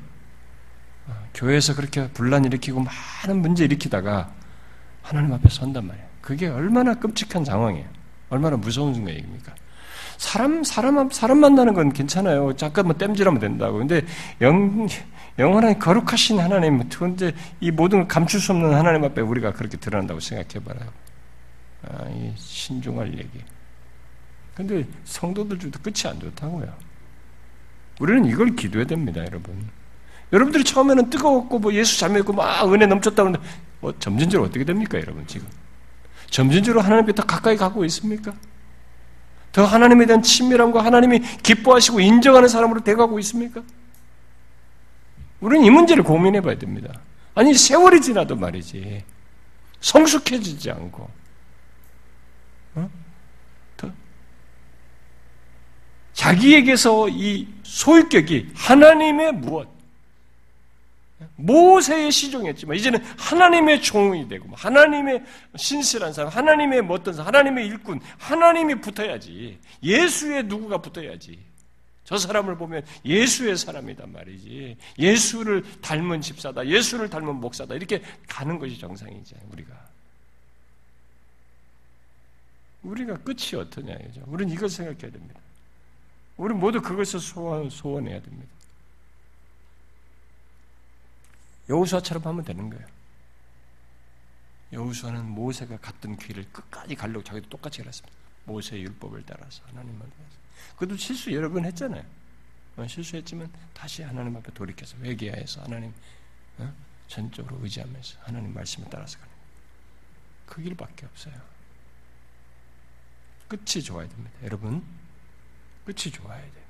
S1: 어, 교회에서 그렇게 분란 일으키고 많은 문제 일으키다가 하나님 앞에 선단 말이에요. 그게 얼마나 끔찍한 상황이에요. 얼마나 무서운 얘기입니까? 사람, 사람, 사람 만나는 건 괜찮아요. 잠깐 뭐 땜질하면 된다고. 근데 영, 영원한 거룩하신 하나님, 근데 이 모든 걸 감출 수 없는 하나님 앞에 우리가 그렇게 드러난다고 생각해봐라요. 아, 이 신중할 얘기. 근데 성도들 중도 끝이 안 좋다고요. 우리는 이걸 기도해야 됩니다, 여러분. 여러분들이 처음에는 뜨거웠고, 뭐 예수 잘 믿고, 막 은혜 넘쳤다고 하는데, 뭐 점진적으로 어떻게 됩니까, 여러분, 지금? 점진적으로 하나님께 더 가까이 가고 있습니까? 더 하나님에 대한 친밀함과 하나님이 기뻐하시고 인정하는 사람으로 돼가고 있습니까? 우리는 이 문제를 고민해 봐야 됩니다. 아니, 세월이 지나도 말이지. 성숙해지지 않고. 어? 더. 자기에게서 이 소유격이 하나님의 무엇, 모세의 시종이었지만 이제는 하나님의 종이 되고 하나님의 신실한 사람, 하나님의 뭐 어떤 사람, 하나님의 일꾼, 하나님이 붙어야지. 예수의 누구가 붙어야지. 저 사람을 보면 예수의 사람이단 말이지. 예수를 닮은 집사다. 예수를 닮은 목사다. 이렇게 가는 것이 정상이지, 우리가. 우리가 끝이 어떠냐, 이죠. 우리는 이걸 생각해야 됩니다. 우리 모두 그것을 소원, 소원해야 됩니다. 여우수아처럼 하면 되는 거예요. 여우수아는 모세가 갔던 길을 끝까지 가려고 자기도 똑같이 갔습니다. 모세의 율법을 따라서 하나님만 따라서. 그것도 실수 여러 번 했잖아요. 어, 실수했지만 다시 하나님 앞에 돌이켜서 회개하여서 하나님 어? 전적으로 의지하면서 하나님 말씀에 따라서 가는 그 길밖에 없어요. 끝이 좋아야 됩니다. 여러분, 끝이 좋아야 돼요.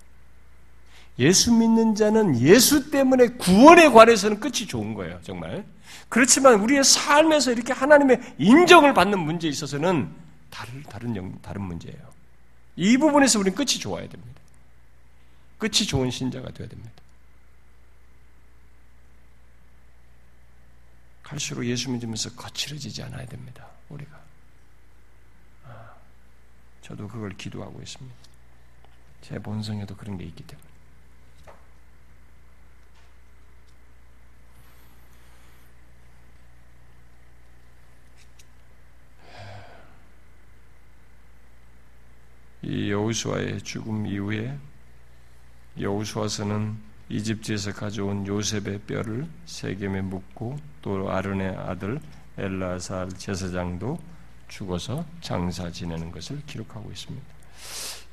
S1: 예수 믿는 자는 예수 때문에 구원에 관해서는 끝이 좋은 거예요, 정말. 그렇지만 우리의 삶에서 이렇게 하나님의 인정을 받는 문제에 있어서는 다른, 다른, 다른 문제예요. 이 부분에서 우리는 끝이 좋아야 됩니다. 끝이 좋은 신자가 되어야 됩니다. 갈수록 예수 믿으면서 거칠어지지 않아야 됩니다. 우리가. 아, 저도 그걸 기도하고 있습니다. 제 본성에도 그런 게 있기 때문에. 이 여우수아의 죽음 이후에 여우수아서는 이집트에서 가져온 요셉의 뼈를 세겜에 묻고 또 아른의 아들 엘라살 제사장도 죽어서 장사 지내는 것을 기록하고 있습니다.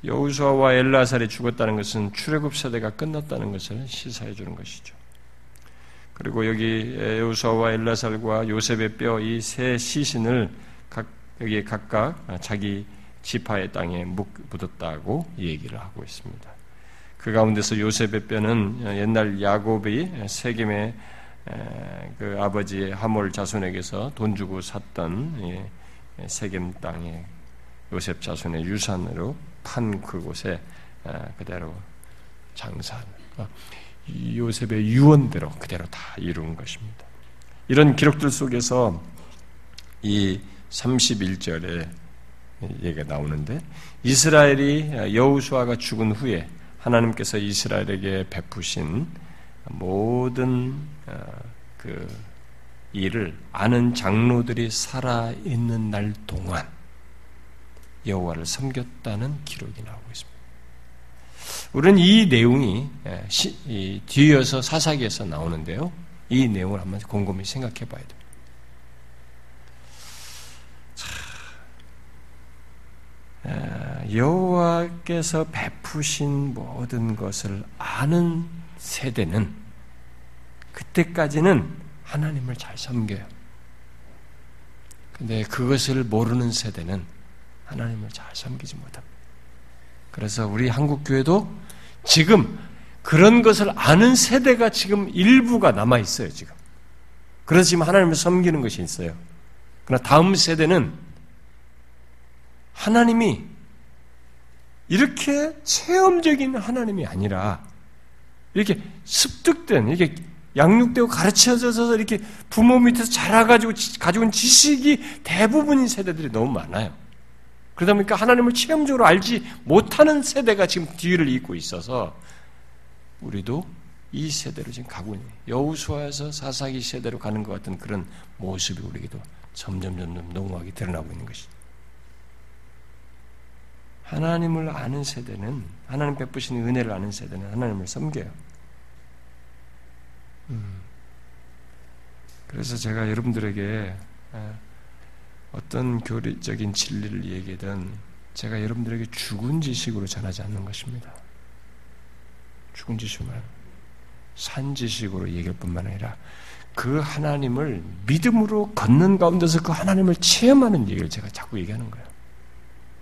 S1: 여우수아와 엘라살이 죽었다는 것은 출애굽 세대가 끝났다는 것을 시사해 주는 것이죠. 그리고 여기 여우수아와 엘라살과 요셉의 뼈 이 세 시신을 각 여기에 각각 자기 지파의 땅에 묻었다고 얘기를 하고 있습니다. 그 가운데서 요셉의 뼈는 옛날 야곱이 세겜의 그 아버지의 하몰 자손에게서 돈 주고 샀던 세겜 땅에 요셉 자손의 유산으로 판 그곳에 그대로 장사한 어, 요셉의 유언대로 그대로 다 이룬 것입니다. 이런 기록들 속에서 이 31절에 얘기가 나오는데 이스라엘이 여우수아가 죽은 후에 하나님께서 이스라엘에게 베푸신 모든 어, 그 일을 아는 장로들이 살아 있는 날 동안 여호와를 섬겼다는 기록이 나오고 있습니다. 우리는 이 내용이 뒤이어서 사사기에서 나오는데요. 이 내용을 한번 곰곰이 생각해 봐야 됩니다. 여호와께서 베푸신 모든 것을 아는 세대는 그때까지는 하나님을 잘 섬겨요. 근데 그것을 모르는 세대는 하나님을 잘 섬기지 못합니다. 그래서 우리 한국 교회도 지금 그런 것을 아는 세대가 지금 일부가 남아 있어요, 지금. 그래서 지금 하나님을 섬기는 것이 있어요. 그러나 다음 세대는 하나님이 이렇게 체험적인 하나님이 아니라 이렇게 습득된 이렇게 양육되고 가르쳐져서 이렇게 부모 밑에서 자라가지고 가지고 온 지식이 대부분인 세대들이 너무 많아요. 그러다 보니까 하나님을 체험적으로 알지 못하는 세대가 지금 뒤를 잇고 있어서 우리도 이 세대로 지금 가고 있는 여우수아에서 사사기 세대로 가는 것 같은 그런 모습이 우리에게도 점점 점점 농후하게 드러나고 있는 것이죠. 하나님을 아는 세대는 하나님 베푸신 은혜를 아는 세대는 하나님을 섬겨요. 음. 그래서 제가 여러분들에게 어떤 교리적인 진리를 얘기든 제가 여러분들에게 죽은 지식으로 전하지 않는 것입니다. 죽은 지식만 산 지식으로 얘기할 뿐만 아니라 그 하나님을 믿음으로 걷는 가운데서 그 하나님을 체험하는 얘기를 제가 자꾸 얘기하는 거예요.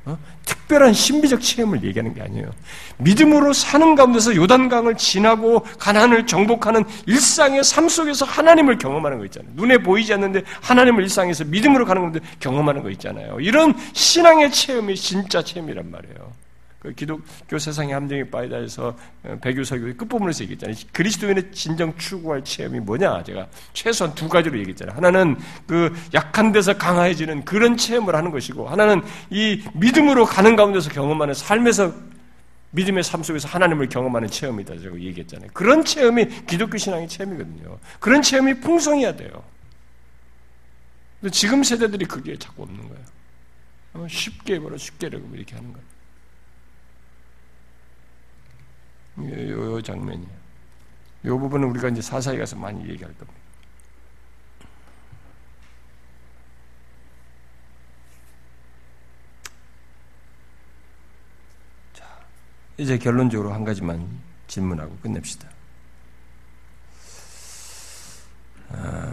S1: 어? 특별한 신비적 체험을 얘기하는 게 아니에요. 믿음으로 사는 가운데서 요단강을 지나고 가난을 정복하는 일상의 삶 속에서 하나님을 경험하는 거 있잖아요. 눈에 보이지 않는데 하나님을 일상에서 믿음으로 가는 건데 경험하는 거 있잖아요. 이런 신앙의 체험이 진짜 체험이란 말이에요. 그 기독교 세상의 함정에 빠이다 해서 어, 배교설교의 끝부분에서 얘기했잖아요. 그리스도인의 진정 추구할 체험이 뭐냐? 제가 최소한 두 가지로 얘기했잖아요. 하나는 그 약한 데서 강화해지는 그런 체험을 하는 것이고, 하나는 이 믿음으로 가는 가운데서 경험하는 삶에서 믿음의 삶 속에서 하나님을 경험하는 체험이다. 라고 얘기했잖아요. 그런 체험이 기독교 신앙의 체험이거든요. 그런 체험이 풍성해야 돼요. 근데 지금 세대들이 그게 자꾸 없는 거예요. 쉽게 입어라, 쉽게 이렇게 하는 거예요. 요, 요 장면이에요. 이 부분은 우리가 이제 사사에 가서 많이 얘기할 겁니다. 자, 이제 결론적으로 한 가지만 질문하고 끝냅시다. 아,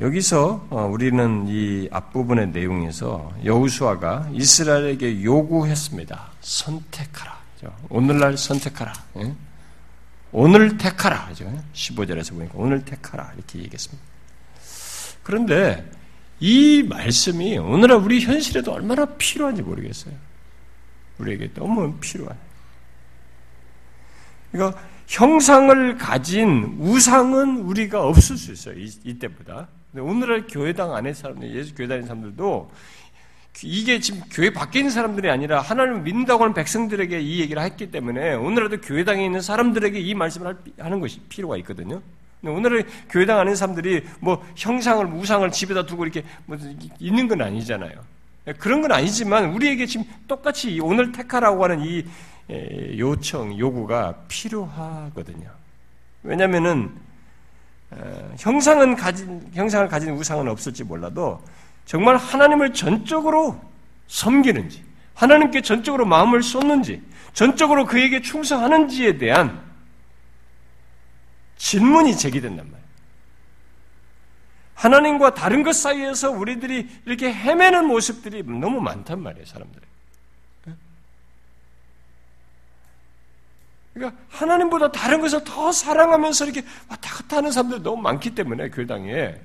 S1: 여기서 어, 우리는 이 앞부분의 내용에서 여우수아가 이스라엘에게 요구했습니다. 선택하라. 오늘날 선택하라. 예? 오늘 택하라. 15절에서 보니까 오늘 택하라. 이렇게 얘기했습니다. 그런데 이 말씀이 오늘날 우리 현실에도 얼마나 필요한지 모르겠어요. 우리에게 너무 필요한. 그러니까 형상을 가진 우상은 우리가 없을 수 있어요. 이, 때보다 오늘날 교회당 안에 사람들, 예수 교회 다니는 사람들도 이게 지금 교회 밖에 있는 사람들이 아니라 하나님을 믿는다고 하는 백성들에게 이 얘기를 했기 때문에 오늘날도 교회당에 있는 사람들에게 이 말씀을 하는 것이 필요가 있거든요. 오늘은 교회당 안에 사람들이 뭐 형상을 우상을 집에다 두고 이렇게 뭐 있는 건 아니잖아요. 그런 건 아니지만 우리에게 지금 똑같이 오늘 택하라고 하는 이 요청, 요구가 필요하거든요. 왜냐면은 형상은 가진 형상을 가진 우상은 없을지 몰라도 정말 하나님을 전적으로 섬기는지 하나님께 전적으로 마음을 쏟는지 전적으로 그에게 충성하는지에 대한 질문이 제기된단 말이에요. 하나님과 다른 것 사이에서 우리들이 이렇게 헤매는 모습들이 너무 많단 말이에요, 사람들이. 그러니까 하나님보다 다른 것을 더 사랑하면서 이렇게 왔다 갔다 하는 사람들이 너무 많기 때문에 교당에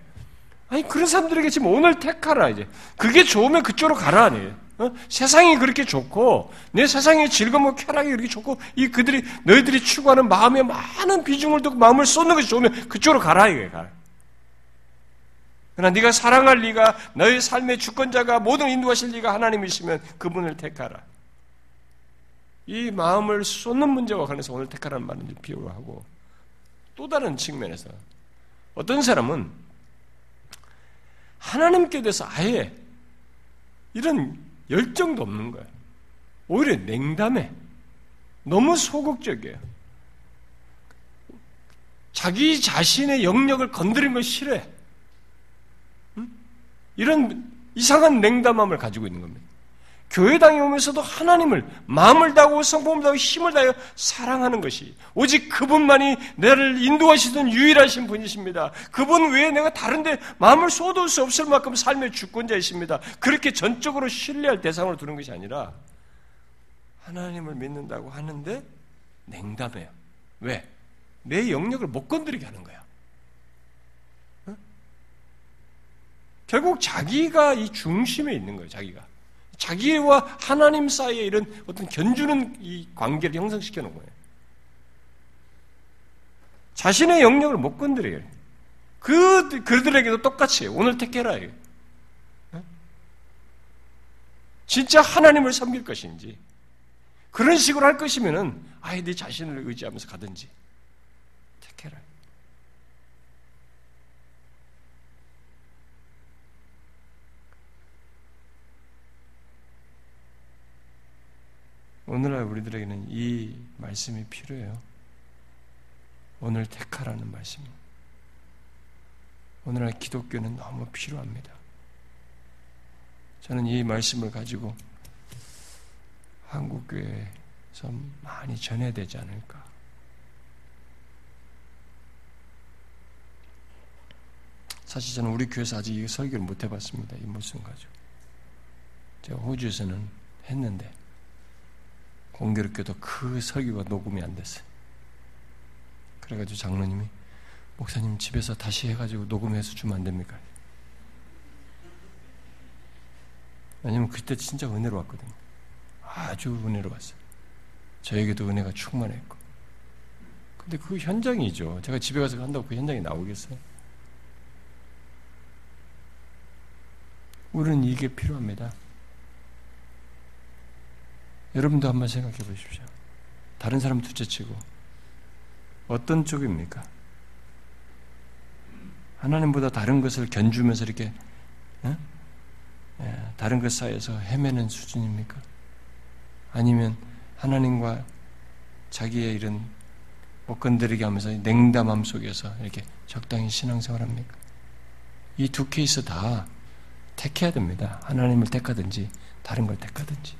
S1: 아니 그런 사람들에게 지금 오늘 택하라 이제 그게 좋으면 그쪽으로 가라 아니에요. 어? 세상이 그렇게 좋고 내 세상의 즐거움과 쾌락이 그렇게 좋고 이 그들이 너희들이 추구하는 마음에 많은 비중을 두고 마음을 쏟는 것이 좋으면 그쪽으로 가라 이게 가. 그러나 네가 사랑할 리가 너희 삶의 주권자가 모든 인도하실 리가 하나님이시면 그분을 택하라. 이 마음을 쏟는 문제와 관련해서 오늘 택하라는 말은 비유를 하고 또 다른 측면에서 어떤 사람은 하나님께 대해서 아예 이런 열정도 없는 거예요. 오히려 냉담해. 너무 소극적이에요. 자기 자신의 영역을 건드린 걸 싫어해. 이런 이상한 냉담함을 가지고 있는 겁니다. 교회당에 오면서도 하나님을 마음을 다하고 성품을 다하고 힘을 다하여 사랑하는 것이 오직 그분만이 나를 인도하시던 유일하신 분이십니다. 그분 외에 내가 다른데 마음을 쏟을 수 없을 만큼 삶의 주권자이십니다. 그렇게 전적으로 신뢰할 대상으로 두는 것이 아니라 하나님을 믿는다고 하는데 냉담해요. 왜? 내 영역을 못 건드리게 하는 거야. 결국 자기가 이 중심에 있는 거예요, 자기가. 자기와 하나님 사이에 이런 어떤 견주는 이 관계를 형성시켜 놓은 거예요. 자신의 영역을 못 건드려요. 그, 그들에게도 똑같이 오늘 택해라. 진짜 하나님을 섬길 것인지, 그런 식으로 할 것이면은, 아예 네 자신을 의지하면서 가든지, 택해라. 오늘날 우리들에게는 이 말씀이 필요해요. 오늘 택하라는 말씀. 오늘날 기독교는 너무 필요합니다. 저는 이 말씀을 가지고 한국교회에서 많이 전해야 되지 않을까. 사실 저는 우리 교회에서 아직 이 설교를 못 해봤습니다. 이 말씀 가지고. 제가 호주에서는 했는데, 공교롭게도 그 설교가 녹음이 안 됐어요. 그래가지고 장로님이 목사님 집에서 다시 해가지고 녹음해서 주면 안 됩니까? 왜냐면 그때 진짜 은혜로웠거든요. 아주 은혜로웠어요. 저에게도 은혜가 충만했고. 근데 그 현장이죠. 제가 집에 가서 한다고 그 현장이 나오겠어요? 우리는 이게 필요합니다. 여러분도 한번 생각해 보십시오. 다른 사람 둘째치고 어떤 쪽입니까? 하나님보다 다른 것을 견주면서 이렇게 예? 예, 다른 것 사이에서 헤매는 수준입니까? 아니면 하나님과 자기의 이런 못 건드리게 하면서 냉담함 속에서 이렇게 적당히 신앙생활합니까? 이 두 케이스 다 택해야 됩니다. 하나님을 택하든지 다른 걸 택하든지.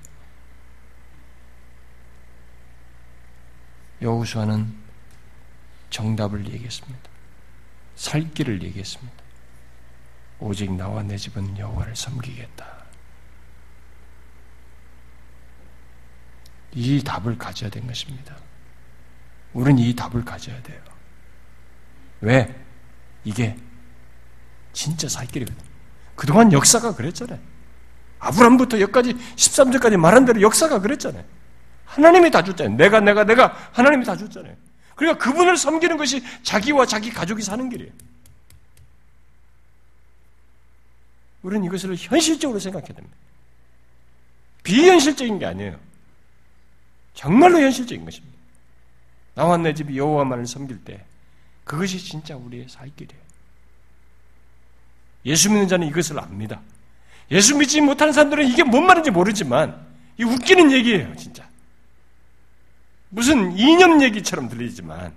S1: 여호수아는 정답을 얘기했습니다. 살 길을 얘기했습니다. 오직 나와 내 집은 여호와를 섬기겠다. 이 답을 가져야 된 것입니다. 우리는 이 답을 가져야 돼요. 왜? 이게 진짜 살 길이거든. 그동안 역사가 그랬잖아요. 아브람부터 여기까지 13절까지 말한 대로 역사가 그랬잖아요. 하나님이 다 줬잖아요. 내가 내가 내가 하나님이 다 줬잖아요. 그러니까 그분을 섬기는 것이 자기와 자기 가족이 사는 길이에요. 우리는 이것을 현실적으로 생각해야 됩니다. 비현실적인 게 아니에요. 정말로 현실적인 것입니다. 나와 내 집이 여호와만을 섬길 때 그것이 진짜 우리의 살 길이에요. 예수 믿는 자는 이것을 압니다. 예수 믿지 못하는 사람들은 이게 뭔 말인지 모르지만 이 웃기는 얘기예요, 진짜. 무슨 이념 얘기처럼 들리지만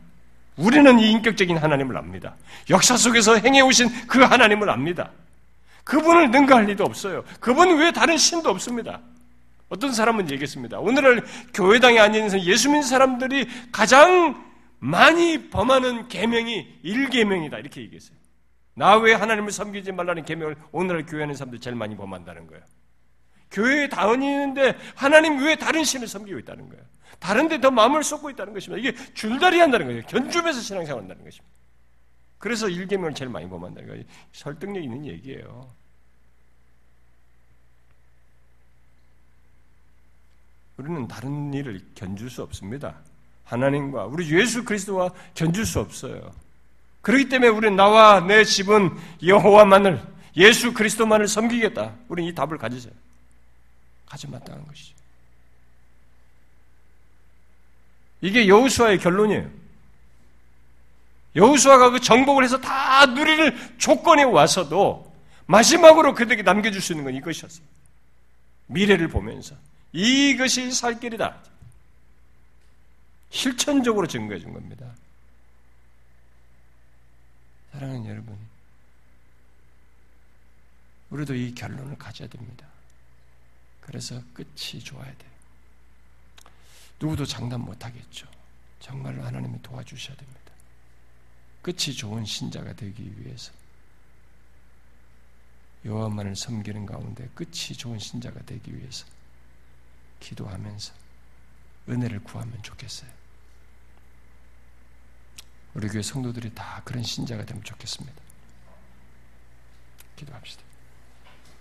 S1: 우리는 이 인격적인 하나님을 압니다. 역사 속에서 행해 오신 그 하나님을 압니다. 그분을 능가할 리도 없어요. 그분 외에 다른 신도 없습니다. 어떤 사람은 얘기했습니다. 오늘날 교회당에 앉아있는 예수 믿는 사람들이 가장 많이 범하는 계명이 일계명이다 이렇게 얘기했어요. 나 외에 하나님을 섬기지 말라는 계명을 오늘날 교회 하는 사람들이 제일 많이 범한다는 거예요. 교회에 다은이있는데 하나님 외에 다른 신을 섬기고 있다는 거예요. 다른 데 더 마음을 쏟고 있다는 것입니다. 이게 줄다리 한다는 거예요. 견주면서 신앙생활 한다는 것입니다. 그래서 일계명을 제일 많이 범한다는 거예요. 설득력 있는 얘기예요. 우리는 다른 일을 견줄 수 없습니다. 하나님과 우리 예수 그리스도와 견줄 수 없어요. 그렇기 때문에 우리는 나와 내 집은 여호와만을 예수 그리스도만을 섬기겠다. 우리는 이 답을 가지세요. 가지 마땅한 것이죠. 이게 여우수아의 결론이에요. 여우수아가 그 정복을 해서 다 누리를 조건에 와서도 마지막으로 그들에게 남겨줄 수 있는 건 이것이었어요. 미래를 보면서 이것이 살 길이다. 실천적으로 증거해 준 겁니다. 사랑하는 여러분, 우리도 이 결론을 가져야 됩니다. 그래서 끝이 좋아야 돼요. 누구도 장담 못 하겠죠. 정말로 하나님이 도와주셔야 됩니다. 끝이 좋은 신자가 되기 위해서 여호와만을 섬기는 가운데 끝이 좋은 신자가 되기 위해서 기도하면서 은혜를 구하면 좋겠어요. 우리 교회 성도들이 다 그런 신자가 되면 좋겠습니다. 기도합시다.